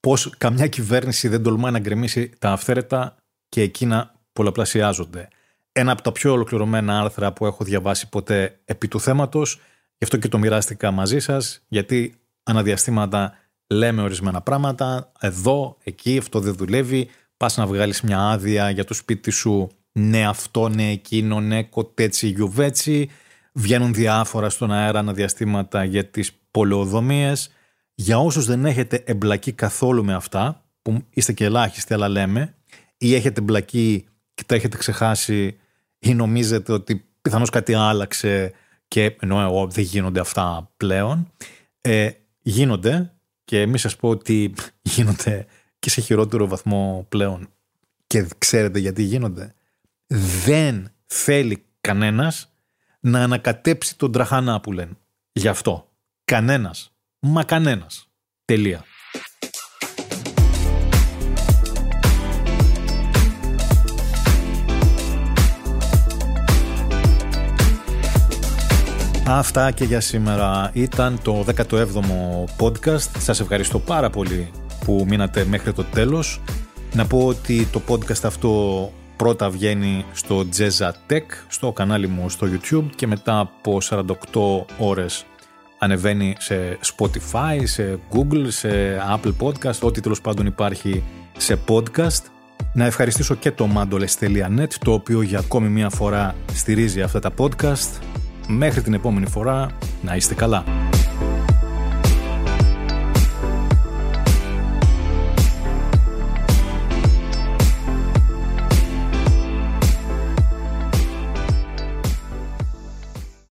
«Πώς καμιά κυβέρνηση δεν τολμάει να γκρεμίσει τα αυθαίρετα και εκείνα πολλαπλασιάζονται». Ένα από τα πιο ολοκληρωμένα άρθρα που έχω διαβάσει ποτέ επί του θέματος, γι' αυτό και το μοιράστηκα μαζί σας, γιατί ανά διαστήματα λέμε ορισμένα πράγματα, εδώ, εκεί, αυτό δεν δουλεύει, πας να βγάλεις μια άδεια για το σπίτι σου, ναι αυτό, ναι εκείνο, ναι κοτέτσι, γιουβέτσι, βγαίνουν διάφορα στον αέρα αναδιαστήματα για τις πολεοδομίες, Για όσους δεν έχετε εμπλακεί καθόλου με αυτά, που είστε και ελάχιστοι αλλά λέμε, ή έχετε εμπλακεί και τα έχετε ξεχάσει ή νομίζετε ότι πιθανώς κάτι άλλαξε και ενώ εγώ δεν γίνονται αυτά πλέον, ε, γίνονται και μη σας πω ότι γίνονται και σε χειρότερο βαθμό πλέον και ξέρετε γιατί γίνονται. Δεν θέλει κανένας να ανακατέψει τον τραχανά που λένε. Γι' αυτό. Κανένας. Μα κανένας. Τελεία. Αυτά και για σήμερα ήταν το 17ο podcast. Σας ευχαριστώ πάρα πολύ που μείνατε μέχρι το τέλος. Να πω ότι το podcast αυτό πρώτα βγαίνει στο Jezza Tech, στο κανάλι μου στο YouTube και μετά από 48 ώρες ανεβαίνει σε Spotify, σε Google, σε Apple Podcast, ό,τι τέλος πάντων υπάρχει σε podcast. Να ευχαριστήσω και το mandoles.net, το οποίο για ακόμη μία φορά στηρίζει αυτά τα podcast. Μέχρι την επόμενη φορά, να είστε καλά.